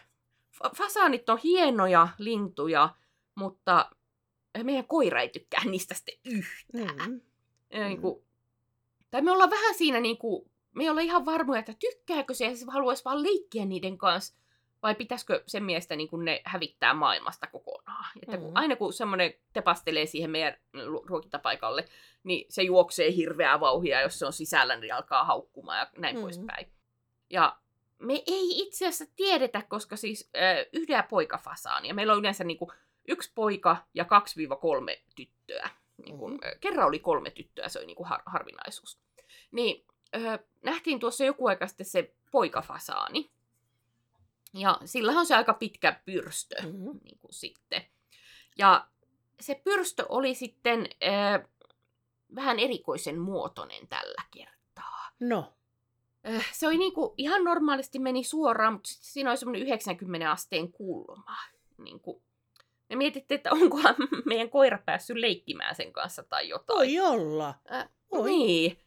Fasaanit on hienoja lintuja, mutta meidän koira ei tykkää niistä sitten yhtään. Mm. Niin kuin, tai me ollaan vähän siinä niin kuin me ei olla ihan varmoja, että tykkääkö se ja se haluaisi vaan leikkiä niiden kanssa, vai pitäisikö sen mielestä niin kun ne hävittää maailmasta kokonaan. Että kun, Mm. aina kun semmoinen tepastelee siihen meidän ruokintapaikalle, niin se juoksee hirveää vauhia, jos se on sisällä, niin alkaa haukkumaan ja näin Mm. mm. poispäin. Ja me ei itse asiassa tiedetä, koska siis äh, yhdellä poikafasaan, ja meillä on yleensä niin kuin yksi poika ja 2-3 tyttöä. Niin kuin, Mhm. äh, kerran oli kolme tyttöä, se oli niin kuin har- harvinaisuus. Niin äh, nähtiin tuossa joku aika sitten se poikafasaani. Ja sillä on se aika pitkä pyrstö Mhm. niin kuin sitten. Ja se pyrstö oli sitten äh, vähän erikoisen muotoinen tällä kertaa. No, se oli niinku, ihan normaalisti meni suoraan, mutta sitten siinä oli semmoinen 90 asteen kulma. Niinku, me mietittiin, että onkohan meidän koira päässyt leikkimään sen kanssa tai jotain. voi olla. Äh, Oi. Niin.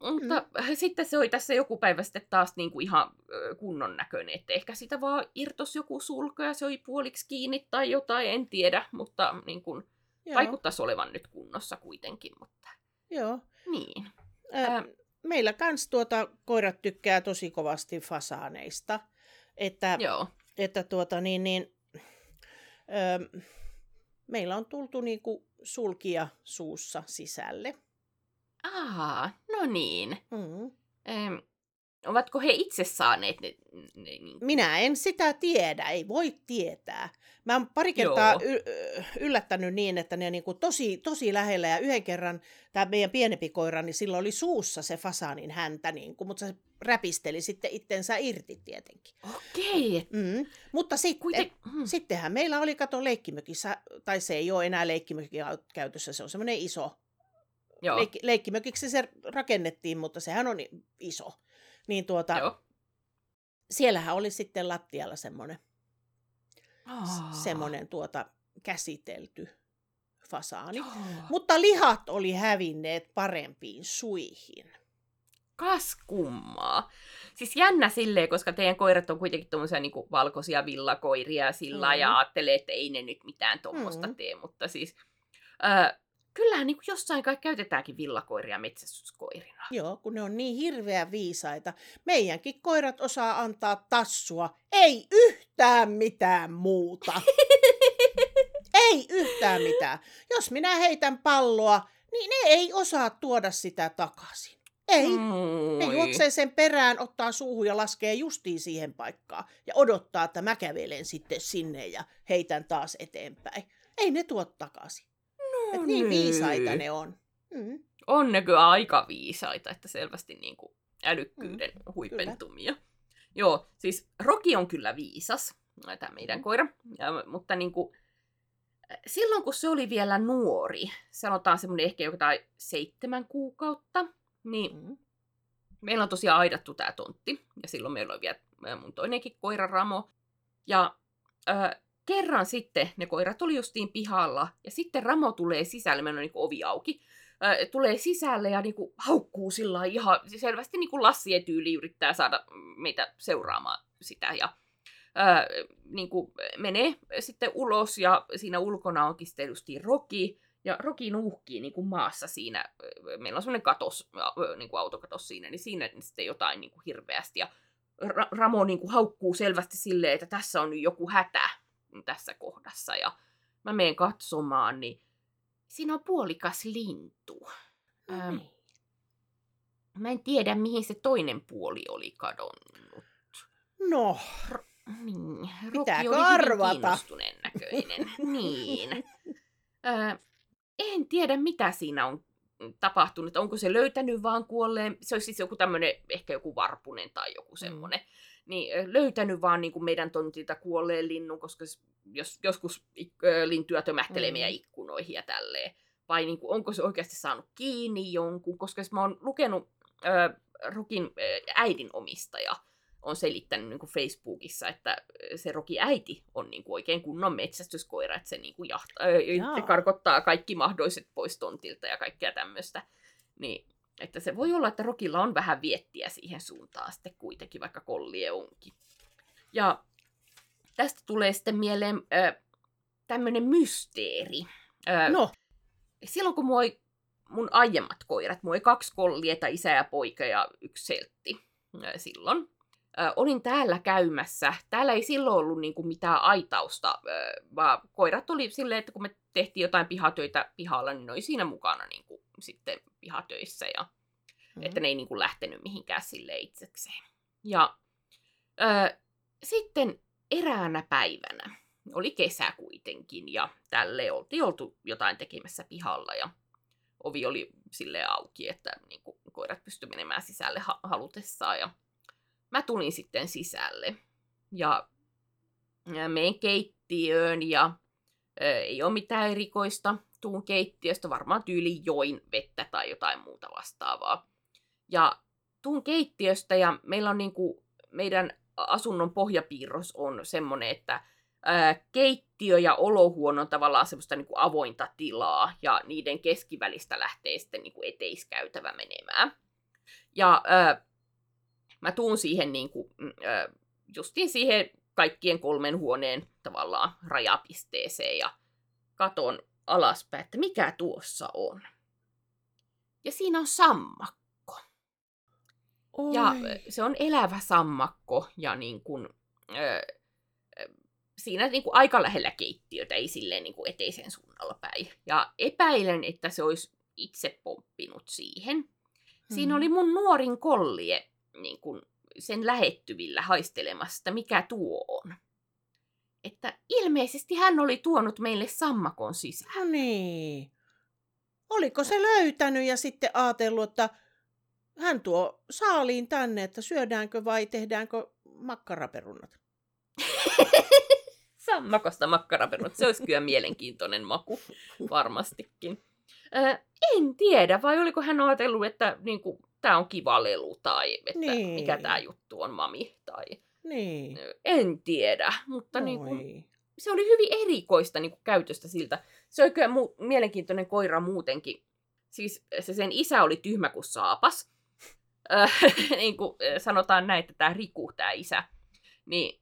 Mutta mm. sitten se oli tässä joku päivä sitten taas niinku ihan kunnon näköinen, että ehkä sitä vaan irtos joku sulka ja se oli puoliksi kiinni tai jotain, en tiedä, mutta niin kuin, vaikuttaisi olevan nyt kunnossa kuitenkin, mutta joo. niin. Ä, Ähm. Meillä kans tuota, koirat tykkää tosi kovasti fasaaneista. Että, Joo. että tuota, niin, niin, ö, meillä on tultu niinku sulkia suussa sisälle. Aa, no niin. Mm. Ähm, ovatko he itse saaneet ne, ne niin, Minä en sitä tiedä, ei voi tietää. Mä oon pari kertaa Joo. y- yllättänyt niin, että ne on niinku tosi, tosi lähellä. Ja yhden kerran tämä meidän pienempi koira, niin sillä oli suussa se fasaanin häntä, niinku, mutta se räpisteli sitten itsensä irti tietenkin. Okei, Mm. Mutta sitten, kuiten... Hmm. sittenhän meillä oli, kato, leikkimökissä, tai se ei ole enää leikkimökin käytössä, se on semmoinen iso. Joo, Leikki, leikkimökiksi se rakennettiin, mutta sehän on iso. Niin tuota, joo. siellähän oli sitten lattialla semmoinen Aa. semmoinen tuota käsitelty fasaani. Joo. Mutta lihat oli hävinneet parempiin suihin. Kas kummaa. Siis jännä silleen, koska teidän koirat on kuitenkin tuommoisia niinku valkoisia villakoiria sillä mm. Ja ajattelee, että ei ne nyt mitään tuommoista mm. Mm. tee, mutta siis äh, kyllähän niinku jossain kai käytetäänkin villakoiria metsästyskoirina. Joo, kun ne on niin hirveän viisaita. Meidänkin koirat osaa antaa tassua. Ei yhtään mitään muuta. ei yhtään mitään. Jos minä heitän palloa, niin ne ei osaa tuoda sitä takaisin. Ei. Ne Moi. juoksee sen perään, ottaa suuhun ja laskee justiin siihen paikkaan. Ja odottaa, että mä kävelen sitten sinne ja heitän taas eteenpäin. Ei ne tuo takaisin. No Et niin viisaita niin. ne on. Mm. On ne kyllä aika viisaita, että selvästi niin kuin älykkyyden mm, huipentumia. Joo, siis Roki on kyllä viisas, tämä meidän Mm. koira, ja, mutta niin kuin, silloin kun se oli vielä nuori, sanotaan semmoinen ehkä jotain seitsemän kuukautta, niin Mm. meillä on tosiaan aidattu tämä tontti, ja silloin meillä oli vielä ää, mun toinenkin koira Ramo. Ja äh, kerran sitten ne koirat oli justiin pihalla, ja sitten Ramo tulee sisälle, meillä on niin ovi auki, äh, tulee sisälle ja niin kuin, haukkuu sillä ihan selvästi niin kuin yrittää saada meitä seuraamaan sitä. Ja äh, niin kuin menee sitten ulos, ja siinä ulkona onkin sitten justiin Roki, ja Roki nuuhkii niin kuin maassa siinä, meillä on semmoinen katos, niin kuin autokatos siinä, niin siinä sitten jotain niin kuin hirveästi. Ja Ra- Ramo niin kuin haukkuu selvästi silleen, että tässä on nyt joku hätä tässä kohdassa. Ja mä menen katsomaan, niin siinä on puolikas lintu. No Ähm, niin. Mä en tiedä, mihin se toinen puoli oli kadonnut. No, Niin, Roki Pitääkö oli kiinnostuneen näköinen. niin. Ö, en tiedä, mitä siinä on tapahtunut. Onko se löytänyt vaan kuolleen, se olisi siis joku tämmöinen, ehkä joku varpunen tai joku semmoinen. Mm. Niin löytänyt vaan niin kuin meidän tontilta kuolleen linnun, koska jos, joskus lintuja tömähtelee Mm. meidän ikkunoihin ja tälleen. Vai niin kuin, onko se oikeasti saanut kiinni jonkun, koska mä oon lukenut ö, Rokin ö, äidin omistaja, on selittänyt niin kuin Facebookissa, että se Roki äiti on niin kuin oikein kunnon metsästyskoira, että se niin kuin jahta, se karkottaa kaikki mahdolliset pois tontilta ja kaikkea tämmöistä. Niin, että se voi olla, että Rokilla on vähän viettiä siihen suuntaan sitten kuitenkin, vaikka kollie onkin. Ja tästä tulee sitten mieleen ö, tämmöinen mysteeri. Ö, no, silloin kun mua oli mun aiemmat koirat. Mulla oli kaksi kollieta, isä ja poika ja yksi seltti silloin. Ö, olin täällä käymässä. Täällä ei silloin ollut niinku mitään aitausta, ö, vaan koirat oli silleen, että kun me tehtiin jotain pihatöitä pihalla, niin ne oli siinä mukana niinku sitten pihatöissä. Ja, mm. Että ne ei niinku lähtenyt mihinkään sille itsekseen. Ja ö, sitten eräänä päivänä, oli kesä kuitenkin, ja tälle oltiin oltu jotain tekemässä pihalla, ja ovi oli sille auki, että niin kuin, koirat pystyivät menemään sisälle ha- halutessaan. Ja mä tulin sitten sisälle ja, ja menen keittiöön ja ei ole mitään erikoista. Tuun keittiöstä varmaan tyyli join vettä tai jotain muuta vastaavaa. Ja tuun keittiöstä ja meillä on niin kuin, meidän asunnon pohjapiirros on semmoinen, että ää, keittiö ja olohuone on tavallaan semmoista niin kuin avointa tilaa, ja niiden keskivälistä lähtee sitten niin kuin eteiskäytävä menemään. Ja ää, mä tuun siihen niin kuin, ää, justiin siihen kaikkien kolmen huoneen tavallaan rajapisteeseen, ja katon alaspäin, että mikä tuossa on. Ja siinä on sammakko. Oi. Ja se on elävä sammakko, ja niin kuin, siinä niin kuin aika lähellä keittiötä, ei silleen niin kuin eteisen suunnalla päin. Ja epäilen, että se olisi itse pomppinut siihen. Siinä Hmm. oli mun nuorin kollie niin kuin sen lähettyvillä haistelemassa, mikä tuo on. Että ilmeisesti hän oli tuonut meille sammakon sisään. No niin. Oliko se löytänyt ja sitten ajatellut, että hän tuo saaliin tänne, että syödäänkö vai tehdäänkö makkaraperunat? Sammakosta makkaraperunat. Se olisi kyllä mielenkiintoinen maku, varmastikin. Ö, en tiedä, vai oliko hän ajatellut, että niin kuin, tämä on kiva lelu, tai että Niin. mikä tämä juttu on, mami, tai Niin. en tiedä. Mutta niin kuin, se oli hyvin erikoista niin kuin, käytöstä siltä. Se oli kyllä mu- mielenkiintoinen koira muutenkin. Siis se sen isä oli tyhmä kuin saapas. Niin kuin sanotaan näin, että tämä Riku, tämä isä, niin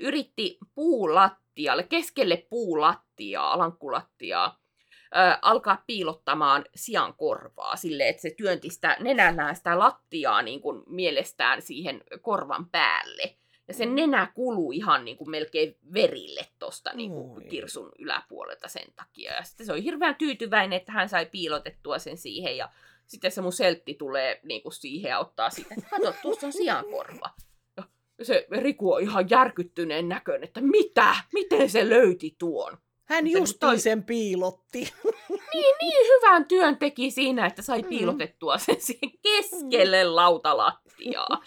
yritti puulattialle, keskelle puulattiaa, lankkulattiaa, ö, alkaa piilottamaan sian korvaa silleen, että se työnti sitä nenällään sitä lattiaa niin kuin mielestään siihen korvan päälle. Ja sen nenä kuluu ihan niin kuin melkein verille tuosta niin kuin kirsun yläpuolelta sen takia. Ja sitten se oli hirveän tyytyväinen, että hän sai piilotettua sen siihen. Ja sitten se mun seltti tulee niin kuin siihen ja ottaa sitä, että kato, tuossa on siankorva. Ja se Riku on ihan järkyttyneen näköinen, että mitä? Miten se löyti tuon? Hän justiin toi- sen piilotti. Niin, niin hyvän työn teki siinä, että sai Mm. piilotettua sen siihen keskelle lautalattiaa.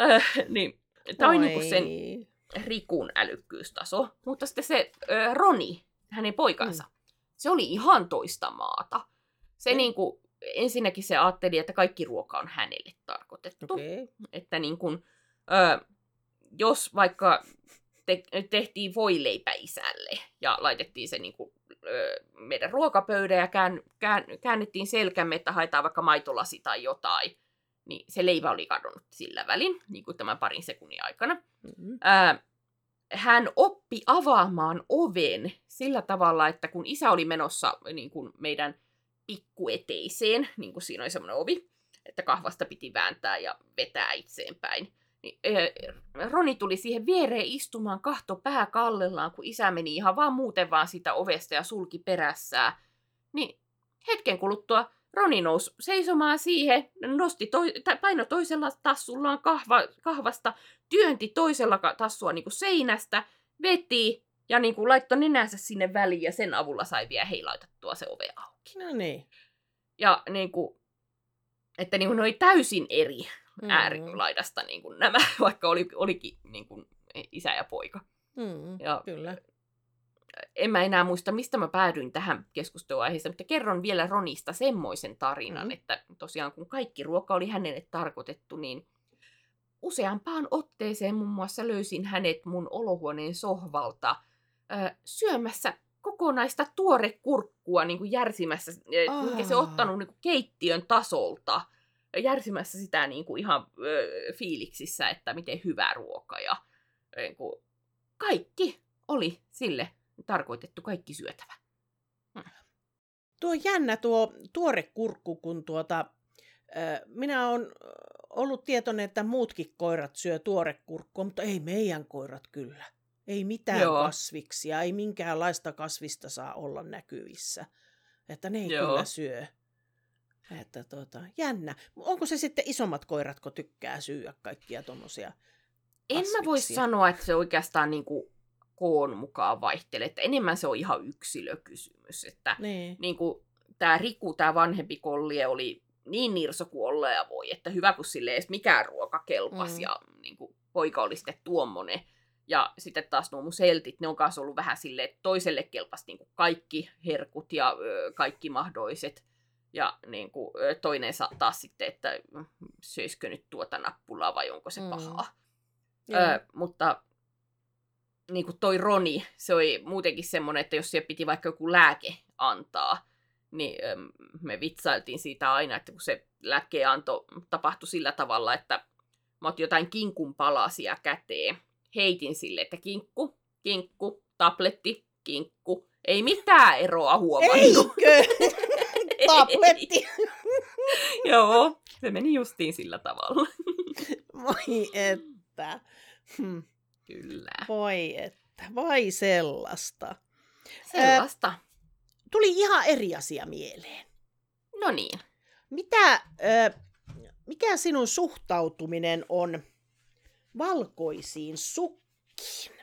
äh, niin, tämä on niin sen. Rikun älykkyystaso. Mutta sitten se ö, Roni, hänen poikansa, se oli ihan toista maata. Se Okei. niin kuin, ensinnäkin se ajatteli, että kaikki ruoka on hänelle tarkoitettu. Okei. Että niin kuin, ö, jos vaikka te, tehtiin voileipä isälle ja laitettiin se niin kuin, ö, meidän ruokapöydän ja kään, kään, käännettiin selkämme, että haetaan vaikka maitolasi tai jotain, niin se leipä oli kadonnut sillä välin, niin kuin tämän parin sekunnin aikana. Mm. Ää, hän oppi avaamaan oven sillä tavalla, että kun isä oli menossa niin kuin meidän pikkueteiseen, niin kuin siinä oli semmoinen ovi, että kahvasta piti vääntää ja vetää itseenpäin, Roni tuli siihen viereen istumaan kahto pää kallellaan, kun isä meni ihan vaan muuten vaan sitä ovesta ja sulki perässään. Niin hetken kuluttua Roni nousi seisomaan siihen, nosti toi, paino toisella tassullaan kahva, kahvasta, työnti toisella tassua niin kuin seinästä, veti ja niin kuin laittoi nenänsä sinne väliin ja sen avulla sai vielä heilautettua se ove auki. No niin. Ja niin kuin, että niin kuin ne oli täysin eri Mm. äärilaidasta niin kuin nämä, vaikka oli, olikin niin kuin isä ja poika. Mm. Ja Kyllä. en mä enää muista, mistä mä päädyin tähän keskusteluaiheeseen, mutta kerron vielä Ronista semmoisen tarinan, Mm. että tosiaan kun kaikki ruoka oli hänelle tarkoitettu, niin useampaan otteeseen muun muassa löysin hänet mun olohuoneen sohvalta ö, syömässä kokonaista tuorekurkkua niin kuin järsimässä, äh, minkä se ottanut niin kuin keittiön tasolta, järsimässä sitä niin kuin ihan ö, fiiliksissä, että miten hyvä ruoka ja niin kuin, kaikki oli sille tarkoitettu, kaikki syötävä. tuo on jännä tuo tuore kurkku, kun tuota, minä olen ollut tietoinen, että muutkin koirat syö tuorekurkkua, mutta ei meidän koirat kyllä. Ei mitään Joo. kasviksia, ei minkäänlaista kasvista saa olla näkyvissä. Että ne ei Joo. kyllä syö. Että tuota, jännä. Onko se sitten isommat koirat, kun tykkää syödä kaikkia tuommoisia En mä voi sanoa, että se oikeastaan niin kuin koon mukaan vaihtelee. Että enemmän se on ihan yksilökysymys. Että niin. Niin kuin, tämä Riku, tämä vanhempi kollie, oli niin nirso kuin olla ja voi, että hyvä kun sille edes mikään ruoka kelpas mm. ja niin kuin, poika oli sitten tuommoinen. Ja sitten taas nuo mun seltit, ne on kanssa ollut vähän silleen, että toiselle kelpasi niin kuin kaikki herkut ja ö, kaikki mahdolliset. Ja niin kuin, toinen taas sitten, että söisikö nyt tuota nappulaa vai onko se mm. pahaa. Ö, mutta niin kuin toi Roni, se oli muutenkin semmoinen, että jos siellä piti vaikka joku lääke antaa, niin me vitsailtiin siitä aina, että kun se lääkkeenanto tapahtui sillä tavalla, että mä otin jotain kinkun palasia käteen, heitin sille, että kinkku, kinkku, tabletti, kinkku, ei mitään eroa huomannut. Eikö? tabletti. Joo, se meni justiin sillä tavalla. Voi että. Hm. Kyllä. Voi että, vai sellaista. Sellaista. Äh, tuli ihan eri asia mieleen. No niin. Mitä, äh, mikä sinun suhtautuminen on valkoisiin sukkiin?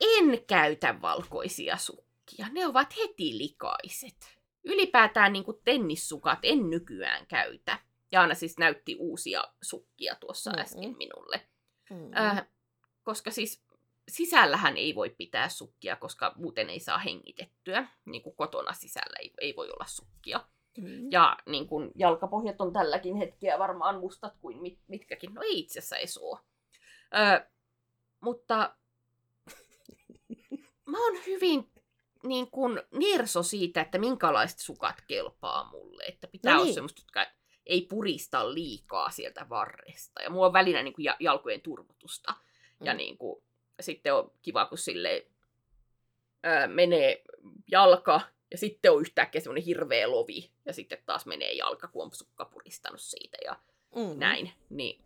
En käytä valkoisia sukkia. Ne ovat heti likaiset. Ylipäätään niin kuin tennissukat en nykyään käytä. Jaana siis näytti uusia sukkia tuossa mm-hmm. äsken minulle. Mm-hmm. Äh, koska siis sisällähän ei voi pitää sukkia, koska muuten ei saa hengitettyä. Niin kuin kotona sisällä ei, ei voi olla sukkia. Mm-hmm. Ja niin kuin jalkapohjat on tälläkin hetkeä varmaan mustat kuin mit, mitkäkin. No ei itse asiassa ei suo. Ö, mutta mä oon hyvin niin kuin nirso siitä, että minkälaiset sukat kelpaa mulle. Että pitää no niin. olla semmoista, jotka ei purista liikaa sieltä varresta. Ja mulla on välillä niin kuin jalkojen turvotusta. Mm. Ja niin kuin, sitten on kiva, kun sille ää, menee jalka ja sitten on yhtäkkiä semmoinen hirveä lovi ja sitten taas menee jalka, kun on sukka puristanut siitä ja mm. näin. Niin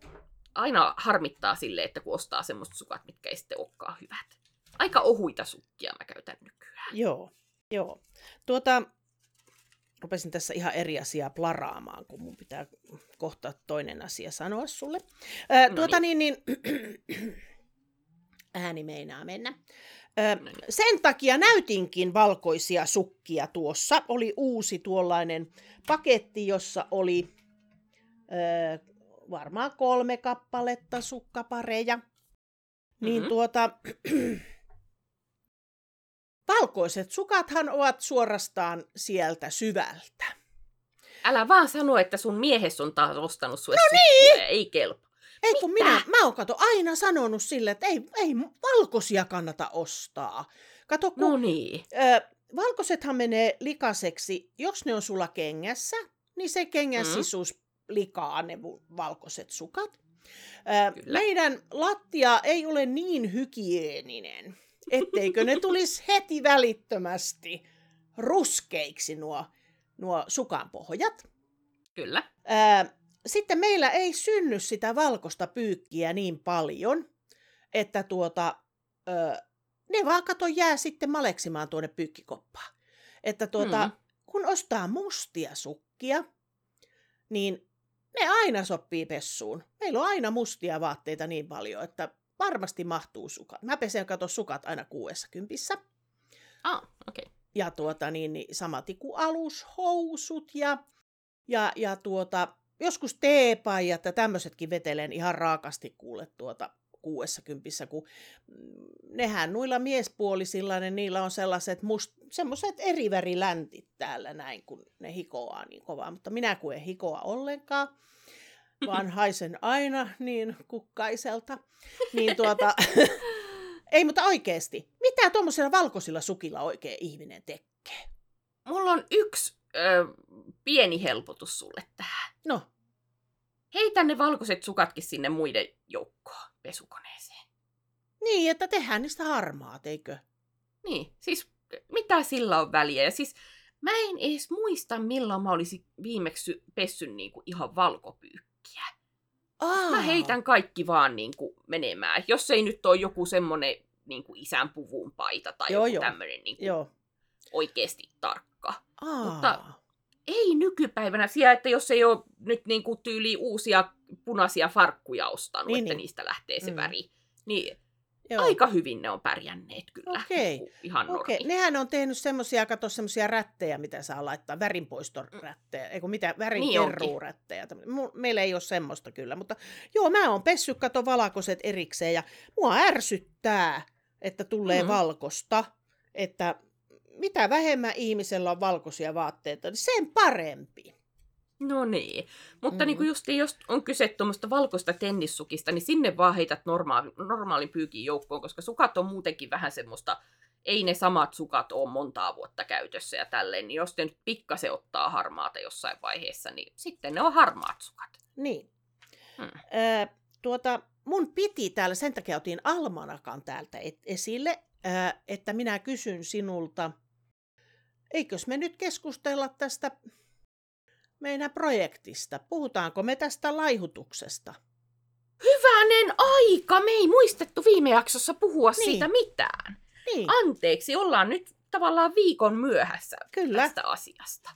aina harmittaa sille, että kun ostaa semmoista sukat, mitkä ei sitten olekaan hyvät. Aika ohuita sukkia mä käytän nykyään. Joo, joo. Tuota, rupesin tässä ihan eri asiaa plaraamaan, kun mun pitää kohta toinen asia sanoa sulle. Ää, no tuota niin, niin, niin ääni meinaa mennä. Ö, no niin. sen takia näytinkin valkoisia sukkia tuossa. Oli uusi tuollainen paketti, jossa oli ö, varmaan kolme kappaletta sukkapareja. Niin mm-hmm. Niin tuota, valkoiset sukathan ovat suorastaan sieltä syvältä. Älä vaan sano, että sun miehes on taas ostanut sulle no niin. ei kelpa. Ei kun minä, mä oon kato aina sanonut sille, että ei, ei valkoisia kannata ostaa. Kato, kun, no niin. Ö, valkoisethan menee likaseksi, jos ne on sulla kengässä, niin se kengän mm. sisuus likaa ne valkoiset sukat. Ö, meidän lattia ei ole niin hygieninen, etteikö ne tulisi heti välittömästi ruskeiksi nuo, nuo sukanpohjat. Kyllä. Ö, sitten meillä ei synny sitä valkoista pyykkiä niin paljon, että tuota, ö, ne vaan kato jää sitten maleksimaan tuonne pyykkikoppaan. Että tuota, mm. kun ostaa mustia sukkia, niin ne aina sopii pessuun. Meillä on aina mustia vaatteita niin paljon, että varmasti mahtuu sukat. Mä pesen kato sukat aina kuudessa kympissä. Ah, okei. Okay. Ja tuota niin, niin samati kuin alushousut ja, ja, ja tuota, joskus teepajat ja tämmöisetkin vetelen ihan raakasti kuule tuota kympissä, kun mm, nehän noilla miespuolisilla, niin niillä on sellaiset must, semmoiset eri väriläntit täällä näin, kun ne hikoaa niin kovaa. Mutta minä kun en hikoa ollenkaan, vaan haisen aina niin kukkaiselta. Niin tuota, ei mutta oikeasti, mitä tuommoisilla valkoisilla sukilla oikein ihminen tekee? Mulla on yksi ö, pieni helpotus sulle tähän. No. Heitä ne valkoiset sukatkin sinne muiden joukkoon pesukoneeseen. Niin, että tehdään niistä harmaat, eikö? Niin, siis mitä sillä on väliä. Ja siis mä en edes muista, milloin mä olisin viimeksi pessyn niin kuin ihan valkopyykkiä. Aa. Mä heitän kaikki vaan niin kuin menemään. Jos ei nyt ole joku semmonen niin kuin isän puvun paita tai Joo, joku joo. tämmöinen niin kuin Joo. oikeasti tarkka. Aa. Mutta- Ei nykypäivänä siellä, että jos ei ole nyt niin kuin tyyli uusia punaisia farkkuja ostanut, Niin, että niin. niistä lähtee se mm. väri, niin Joo. aika hyvin ne on pärjänneet kyllä. Okei. Niin Ihan Okei, normi. nehän on tehnyt semmoisia, kato semmoisia rättejä, mitä saa laittaa, värinpoistorättejä, eikö mitä, värinkerruurättejä. Mu- Meillä ei ole semmoista kyllä, mutta joo, mä oon pessyt, kato valkoiset erikseen ja mua ärsyttää, että tulee Mm. valkosta, että mitä vähemmän ihmisellä on valkoisia vaatteita, niin sen parempi. No niin. Mutta Mm. mm. niin kuin justiin, jos on kyse tuommoista valkoista tennissukista, niin sinne vaan heität normaali, normaalin pyykin joukkoon, koska sukat on muutenkin vähän semmoista, ei ne samat sukat ole montaa vuotta käytössä ja tälleen, niin jos te nyt pikkasen ottaa harmaata jossain vaiheessa, niin sitten ne on harmaat sukat. Niin. Hmm. Ö, tuota, mun piti täällä, sen takia otin almanakan täältä et- esille, ö, että minä kysyn sinulta, eikös me nyt keskustella tästä meidän projektista? Puhutaanko me tästä laihutuksesta? Hyvänen aika! Me ei muistettu viime jaksossa puhua Niin. siitä mitään. Niin, Anteeksi, ollaan nyt tavallaan viikon myöhässä kyllä. tästä asiasta.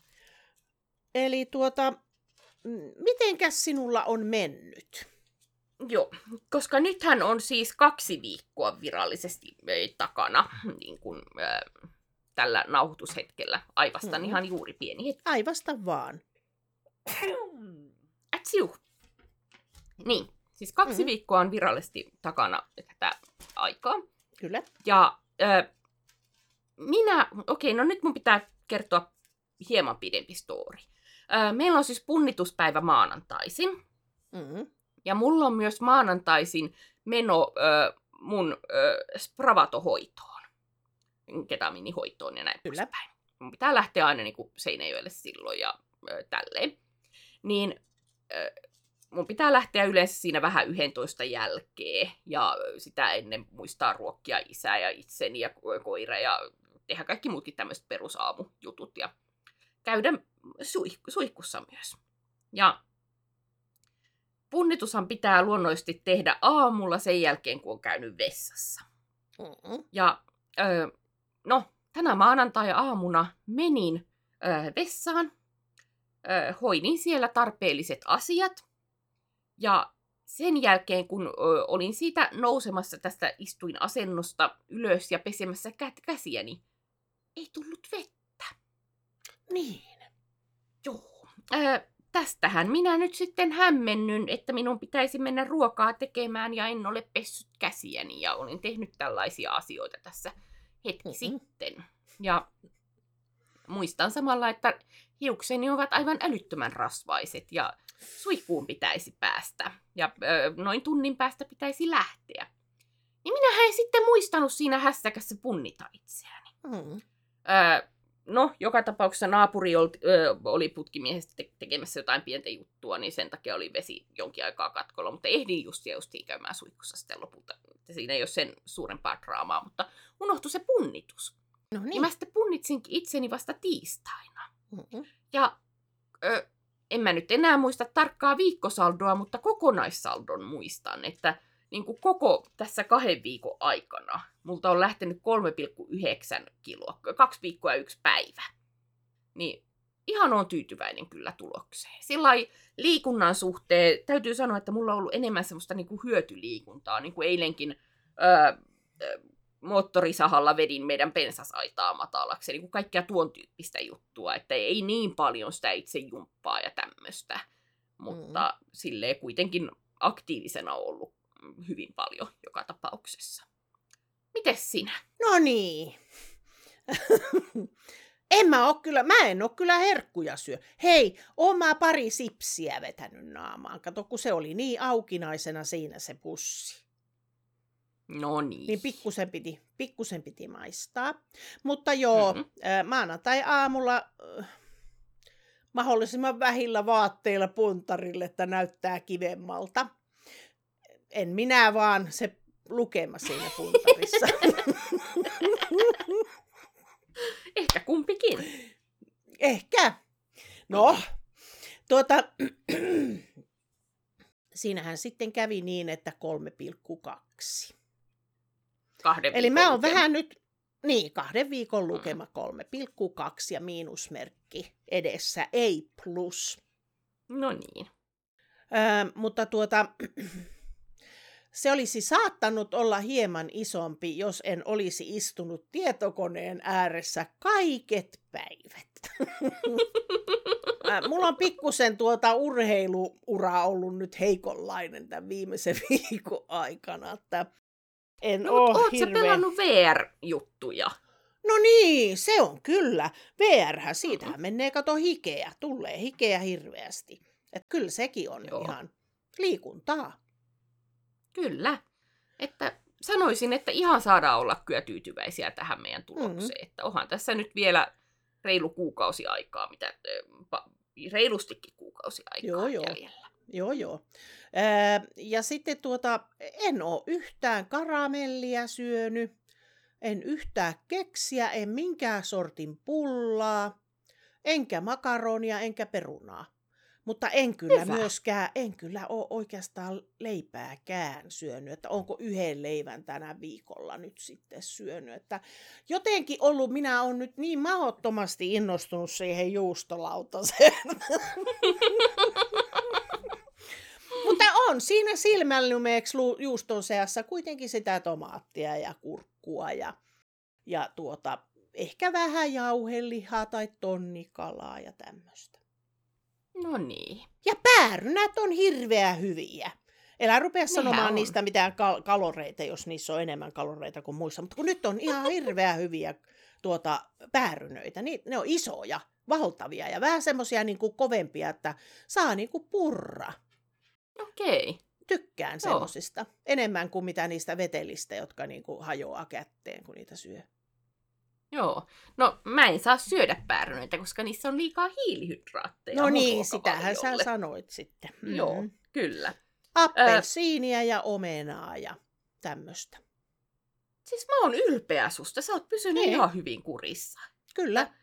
Eli tuota, mm, mitenkäs sinulla on mennyt? Joo, koska nythän on siis kaksi viikkoa virallisesti takana niin kuin, äh, tällä nauhoitushetkellä. Aivastan mm-hmm. ihan juuri pieni hetki. Aivasta vaan. Ätsiu. Niin, siis kaksi Mhm. mm-hmm. viikkoa on virallisesti takana tätä aikaa. Kyllä. Ja äh, minä, okei, no nyt mun pitää kertoa hieman pidempi story. Äh, meillä on siis punnituspäivä maanantaisin. Mm-hmm. Ja mulla on myös maanantaisin meno ö, mun ö, Spravato-hoitoon. Ketaminihoitoon ja näin Kyllä. poispäin. Mun pitää lähteä aina niin kuin Seinäjoelle silloin ja ö, tälleen. Niin mun pitää lähteä yleensä siinä vähän 11 jälkeen. Ja sitä ennen muistaa ruokkia isää ja itseni ja ko- koira ja tehdä kaikki muutkin tämmöiset perusaamujutut. Ja käydä suih- suihkussa myös. Ja punnitushan pitää luonnollisesti tehdä aamulla sen jälkeen, kun on käynyt vessassa. Mm-hmm. Ja öö, no, tänä maanantai-aamuna menin öö, vessaan, hoidin siellä tarpeelliset asiat. Ja sen jälkeen, kun ö, olin siitä nousemassa tästä istuin asennosta ylös ja pesemässä kä- käsiäni, ei tullut vettä. Niin. Joo. Öö, tästähän minä nyt sitten hämmennyn, että minun pitäisi mennä ruokaa tekemään ja en ole pessyt käsiäni ja olen tehnyt tällaisia asioita tässä hetki Mhm. mm-hmm. sitten. Ja muistan samalla, että hiukseni ovat aivan älyttömän rasvaiset ja suihkuun pitäisi päästä ja öö, noin tunnin päästä pitäisi lähteä. Niin minä en sitten muistanut siinä hässäkässä punnita itseäni. Mm-hmm. Öö, no, joka tapauksessa naapuri oli, öö, oli putkimiehestä te- tekemässä jotain pientä juttua, niin sen takia oli vesi jonkin aikaa katkolla, mutta ehdin just ja justiin käymään suihkussa sitten lopulta. Siinä ei ole sen suurempaa draamaa, mutta unohtui se punnitus. No Niin. niin. mä sitten punnitsinkin itseni vasta tiistaina. Mm-hmm. Ja ö, en mä nyt enää muista tarkkaa viikkosaldoa, mutta kokonaissaldon muistan, että niin kuin koko tässä kahden viikon aikana multa on lähtenyt 3,9 kiloa, kaksi viikkoa ja yksi päivä. Niin ihan on tyytyväinen kyllä tulokseen. Sillä liikunnan suhteen täytyy sanoa, että mulla on ollut enemmän semmoista niin kuin hyötyliikuntaa, niin kuin eilenkin öö, moottorisahalla vedin meidän pensasaitaa matalaksi, kuin kaikkea tuon tyyppistä juttua, että ei niin paljon sitä itse jumppaa ja tämmöistä, mutta mm. silleen kuitenkin aktiivisena ollut hyvin paljon joka tapauksessa. Mites sinä? No niin. en mä oo kyllä, mä en oo kyllä herkkuja syö. Hei, oon mä pari sipsiä vetänyt naamaan. Kato, kun se oli niin aukinaisena siinä se pussi. No niin. Niin pikkusen piti, pikkusen piti maistaa. Mutta joo, Mhm. mm-hmm. maanantai-aamulla äh, mahdollisimman vähillä vaatteilla puntarille, että näyttää kivemmalta. En minä vaan se lukema siinä puntarissa. Ehkä kumpikin. Ehkä. No, tuota, siinähän sitten kävi niin, että 3,2. Kahden Eli mä oon lukema. vähän nyt, niin, kahden viikon lukema 3,2 ja miinusmerkki edessä, ei plus. No niin. Öö, mutta tuota, se olisi saattanut olla hieman isompi, jos en olisi istunut tietokoneen ääressä kaiket päivät. Mulla on pikkusen tuota urheiluura ollut nyt heikonlainen tämän viimeisen viikon aikana, että en No, ole mutta sä hirveän... pelannut VR-juttuja? No niin, se on kyllä. VR, siitähän menee kato hikeä, tulee hikeä hirveästi. Et kyllä sekin on Joo. ihan liikuntaa. Kyllä. Että sanoisin, että ihan saadaan olla kyllä tyytyväisiä tähän meidän tulokseen. Mm-hmm. Että onhan tässä nyt vielä reilu kuukausi aikaa, mitä, reilustikin kuukausi aikaa Joo, joo. jäljellä. Joo, joo. Ää, ja sitten tuota, en ole yhtään karamellia syönyt, en yhtään keksiä, en minkään sortin pullaa, enkä makaronia, enkä perunaa. Mutta en kyllä Hyvä. myöskään, en kyllä ole oikeastaan leipääkään syönyt, että onko yhden leivän tänä viikolla nyt sitten syönyt. Että jotenkin ollut, minä olen nyt niin mahdottomasti innostunut siihen juustolautaseen. Mutta on siinä silmällumeeksi lu- juuston seassa kuitenkin sitä tomaattia ja kurkkua ja, ja tuota, ehkä vähän jauhelihaa tai tonnikalaa ja tämmöistä. No niin. Ja päärynät on hirveä hyviä. Elä rupea Nehän sanomaan on. niistä mitään kal- kaloreita, jos niissä on enemmän kaloreita kuin muissa. Mutta kun nyt on ihan hirveä hyviä tuota, päärynöitä, niin ne on isoja, valtavia ja vähän semmoisia niin kovempia, että saa niin kuin purra. Okei. Tykkään Joo. semmosista. Enemmän kuin mitä niistä vetelistä, jotka niin kuin hajoaa kätteen, kun niitä syö. Joo. No mä en saa syödä päärynöitä, koska niissä on liikaa hiilihydraatteja. No niin, sitähän sä sanoit sitten. Mm. Joo, kyllä. Appelsiinia ja omenaa ja tämmöistä. Siis mä oon ylpeä susta. Sä oot pysynyt Niin. ihan hyvin kurissa. Kyllä.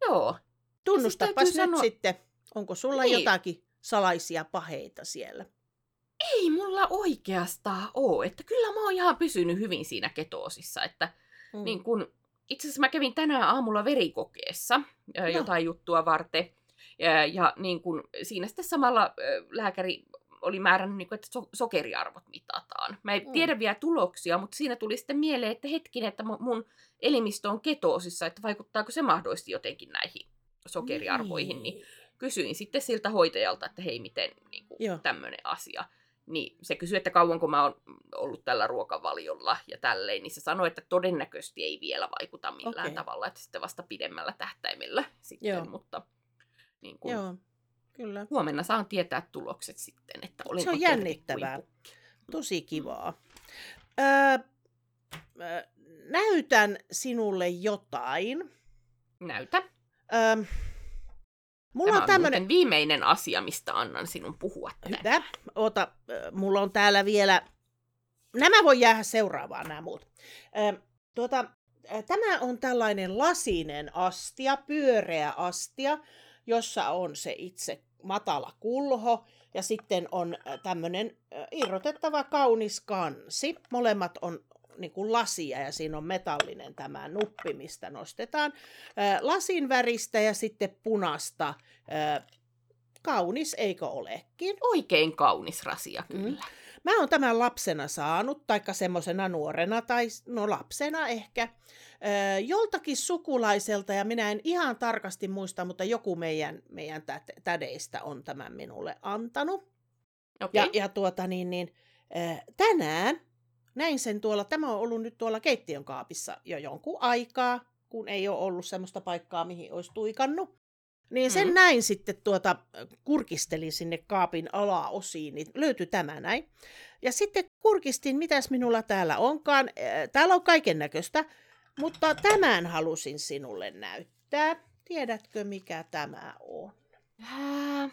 Joo. Tunnustapas täytyy nyt sanoa- sitten, onko sulla Niin. jotakin salaisia paheita siellä? Ei mulla oikeastaan oo. Että kyllä mä oon ihan pysynyt hyvin siinä ketoosissa. Että Mm. niin kun, itse asiassa mä kävin tänään aamulla verikokeessa no. Jotain juttua varten. Ja, ja niin kun, siinä sitten samalla lääkäri oli määrännyt, niin kun, että so- sokeriarvot mitataan. Mä en Mm. tiedä vielä tuloksia, mutta siinä tuli sitten mieleen, että hetkinen, että mu- mun elimistö on ketoosissa, että vaikuttaako se mahdollisesti jotenkin näihin sokeriarvoihin. Niin kysyin sitten siltä hoitajalta, että hei, miten niin tämmöinen asia. Niin se kysyi, että kauanko mä oon ollut tällä ruokavaliolla ja tälleen, niin se sanoi, että todennäköisesti ei vielä vaikuta millään Okei. tavalla, että sitten vasta pidemmällä tähtäimellä sitten, Joo. mutta niin kun Joo, kyllä. huomenna saan tietää tulokset sitten, että Se on jännittävää. pukki. Tosi kivaa. Öö, näytän sinulle jotain. Näytä. Öö, mulla Tämä on on tämmönen... muuten viimeinen asia, mistä annan sinun puhua tänään. Hyvä. Ota, mulla on täällä vielä... Nämä voi jäädä seuraavaan, nämä muut. Ö, tuota, tämä on tällainen lasinen astia, pyöreä astia, jossa on se itse matala kulho ja sitten on tämmöinen irrotettava kaunis kansi. Molemmat on niin kuin lasia ja siinä on metallinen tämä nuppi, mistä nostetaan. Lasin väristä ja sitten punasta. Kaunis, eikö olekin? Oikein kaunis rasia Mm. kyllä. Mä oon tämän lapsena saanut, taikka semmoisena nuorena, tai no lapsena ehkä, joltakin sukulaiselta, ja minä en ihan tarkasti muista, mutta joku meidän, meidän tä- tädeistä on tämän minulle antanut. Okei. Ja, ja tuota niin, niin tänään näin sen tuolla, tämä on ollut nyt tuolla keittiön kaapissa jo jonkun aikaa, kun ei ole ollut semmoista paikkaa, mihin olisi tuikannut. Niin sen Mhm. näin sitten tuota, kurkistelin sinne kaapin alaosiin, niin löytyi tämä näin. Ja sitten kurkistin, mitäs minulla täällä onkaan. Äh, Täällä on kaiken näköistä, mutta tämän halusin sinulle näyttää. Tiedätkö, mikä tämä on? Ää,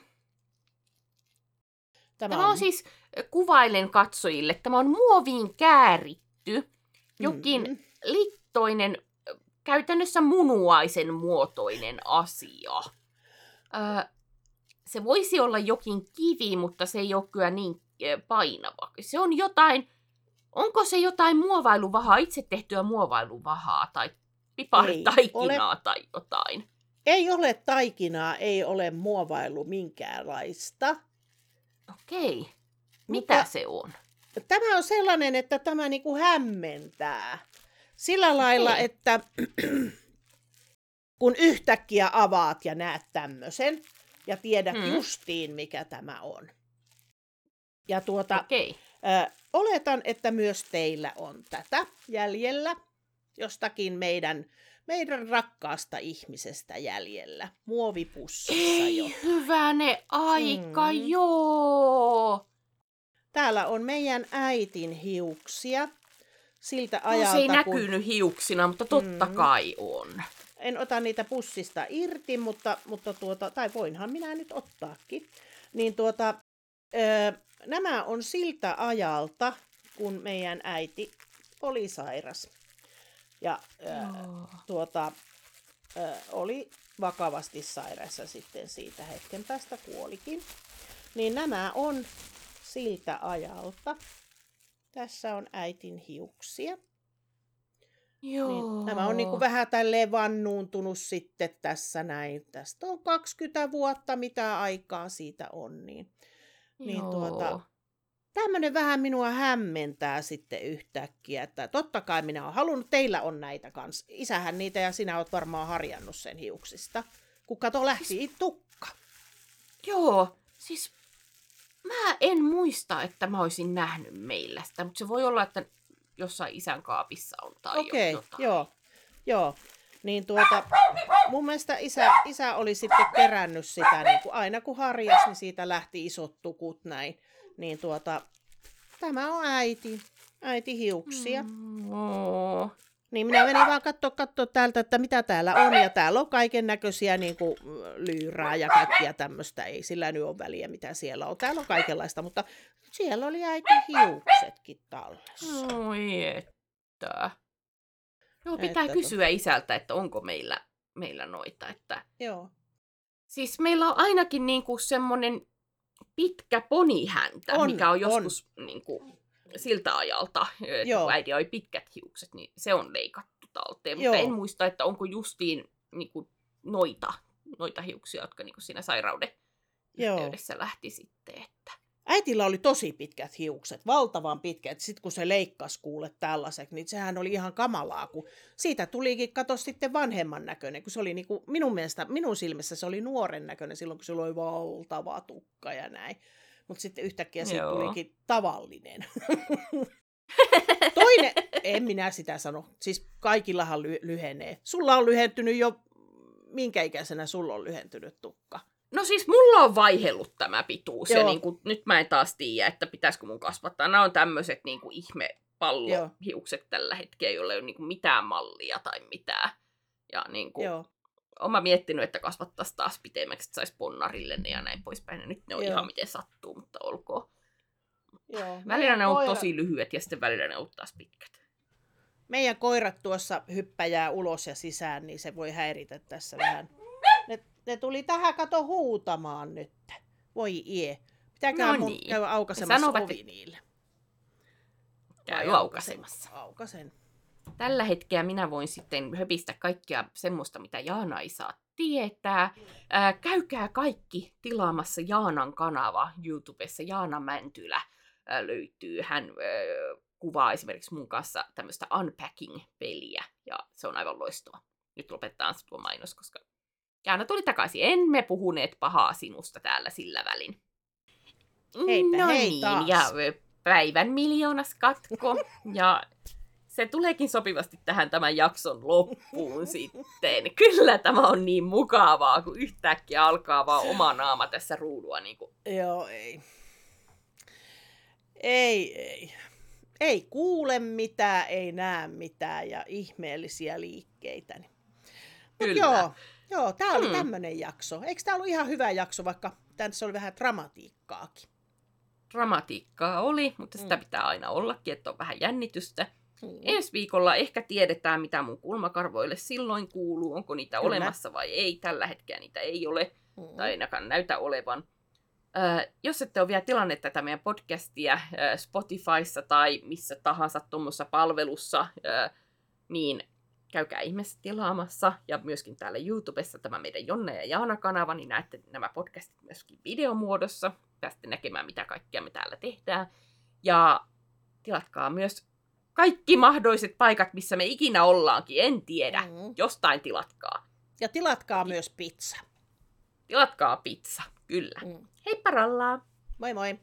Tämä on siis, ö, kuvailen katsojille, tämä on muoviin kääritty, jokin Mm, littoinen ö, käytännössä munuaisen muotoinen asia. Öö, se voisi olla jokin kivi, mutta se ei ole kyllä niin painava. Se on jotain, onko se jotain muovailuvahaa, itse tehtyä muovailuvahaa tai piparitaikinaa tai jotain? Ei ole taikinaa, ei ole muovailu minkäänlaista. Okei. Mitä Mutta se on? Tämä on sellainen, että tämä niinku hämmentää. Sillä lailla, Okei. että kun yhtäkkiä avaat ja näet tämmöisen ja tiedät hmm. justiin, mikä tämä on. Ja tuota, Okei. Ö, oletan, että myös teillä on tätä jäljellä jostakin meidän meidän rakkaasta ihmisestä jäljellä. Muovipussissa Ei, jo. hyväne aika, mm. joo. Täällä on meidän äitin hiuksia. Siltä ajalta, no, se ei kun... näkynyt hiuksina, mutta totta mm. kai on. En ota niitä pussista irti, mutta, mutta tuota, tai voinhan minä nyt ottaakin. Niin tuota, ö, nämä on siltä ajalta, kun meidän äiti oli sairas ja äh, tuota, äh, oli vakavasti sairaassa sitten siitä hetken päästä kuolikin. Niin nämä on siltä ajalta. Tässä on äitin hiuksia. Joo. Niin, nämä on niin kuin vähän tälleen vannuuntunut sitten tässä näin. Tästä on 20 vuotta, mitä aikaa siitä on. Niin, niin tuota, tämmöinen vähän minua hämmentää sitten yhtäkkiä, että totta kai minä olen halunnut, teillä on näitä kanssa. Isähän niitä ja sinä olet varmaan harjannut sen hiuksista. Kun kato lähti siis... tukka. Joo, siis mä en muista, että mä olisin nähnyt meillä sitä, mutta se voi olla, että jossain isän kaapissa on tai Okei, okay, joo, joo. Niin tuota, mun mielestä isä, isä oli sitten kerännyt sitä, niin kuin aina kun harjas, niin siitä lähti isot tukut näin niin tuota, tämä on äiti, äiti hiuksia. Mm. Oh. Niin minä menin vaan katsoa, katsoa täältä, että mitä täällä on. Ja täällä on kaiken näköisiä niin kuin, lyyrää ja kaikkia tämmöistä. Ei sillä nyt ole väliä, mitä siellä on. Täällä on kaikenlaista, mutta siellä oli äiti hiuksetkin tallessa. Oi että. Joo, pitää että kysyä to... isältä, että onko meillä, meillä noita. Että... Joo. Siis meillä on ainakin niinku semmoinen pitkä ponihäntä, on, mikä on joskus on. Niin kuin, siltä ajalta, että Joo. kun äiti oli pitkät hiukset, niin se on leikattu talteen. Joo. Mutta en muista, että onko justiin niin kuin, noita, noita hiuksia, jotka niin kuin siinä sairauden Joo. yhteydessä lähti sitten. Että... Äitillä oli tosi pitkät hiukset, valtavan pitkät. Sitten kun se leikkasi kuule tällaiset, niin sehän oli ihan kamalaa, kun siitä tulikin, kato sitten vanhemman näköinen, kun se oli niinku, minun mielestä, minun silmissä se oli nuoren näköinen silloin, kun sillä oli valtava tukka ja näin. Mutta sitten yhtäkkiä siitä tulikin tavallinen. Toinen, en minä sitä sano, siis kaikillahan ly- lyhenee. Sulla on lyhentynyt jo, minkä ikäisenä sulla on lyhentynyt tukka? No siis mulla on vaihellut tämä pituus Joo. ja niin kuin, nyt mä en taas tiedä, että pitäisikö mun kasvattaa. Nämä on tämmöiset niin kuin ihme pallohiukset tällä hetkellä, joilla ei ole niin kuin mitään mallia tai mitään. Ja niin kuin, Joo. Oma miettinyt, että kasvattaisiin taas pitemmäksi, että saisi ponnarille ne ja näin poispäin. Ja nyt ne on Joo. ihan miten sattuu, mutta olkoon. Joo. Välillä ne on koira... tosi lyhyet ja sitten välillä ne on taas pitkät. Meidän koirat tuossa hyppäjää ulos ja sisään, niin se voi häiritä tässä vähän ne tuli tähän kato huutamaan nyt. Voi ie. Pitääkö no niin. käydä aukaisemassa sanovat, ovi niille? Käy aukaisemassa. Aukasen. Tällä hetkellä minä voin sitten höpistä kaikkia semmoista, mitä Jaana ei saa tietää. Ää, käykää kaikki tilaamassa Jaanan kanava YouTubessa. Jaana Mäntylä ää, löytyy. Hän ää, kuvaa esimerkiksi mun kanssa tämmöistä unpacking-peliä ja se on aivan loistava. Nyt lopetetaan tuo mainos, koska Jaana tuli takaisin. Emme puhuneet pahaa sinusta täällä sillä välin. Heipä no hei niin, taas. ja päivän miljoonas katko. ja se tuleekin sopivasti tähän tämän jakson loppuun sitten. Kyllä tämä on niin mukavaa, kun yhtäkkiä alkaa vaan oma naama tässä ruudua. Niin kuin. Joo, ei. Ei, ei. Ei kuule mitään, ei näe mitään ja ihmeellisiä liikkeitä. Kyllä. joo, Joo, tämä oli hmm. tämmöinen jakso. Eikö tämä ollut ihan hyvä jakso, vaikka tässä oli vähän dramatiikkaakin? Dramatiikkaa oli, mutta sitä hmm. pitää aina ollakin, että on vähän jännitystä. Mm. Ensi viikolla ehkä tiedetään, mitä mun kulmakarvoille silloin kuuluu, onko niitä Kyllä. olemassa vai ei. Tällä hetkellä niitä ei ole, Mm. tai ainakaan näytä olevan. Ö, jos ette ole vielä tilannut tätä meidän podcastia ö, Spotifyssa tai missä tahansa tuommoisessa palvelussa, ö, niin käykää ihmeessä tilaamassa. Ja myöskin täällä YouTubessa tämä meidän Jonna ja Jaana-kanava, niin näette nämä podcastit myöskin videomuodossa. Pääsette näkemään, mitä kaikkea me täällä tehdään. Ja tilatkaa myös kaikki mahdolliset paikat, missä me ikinä ollaankin, en tiedä. Mm. Jostain tilatkaa. Ja tilatkaa myös pizza. Tilatkaa pizza, kyllä. Mm. Heippa rallaa! Moi moi!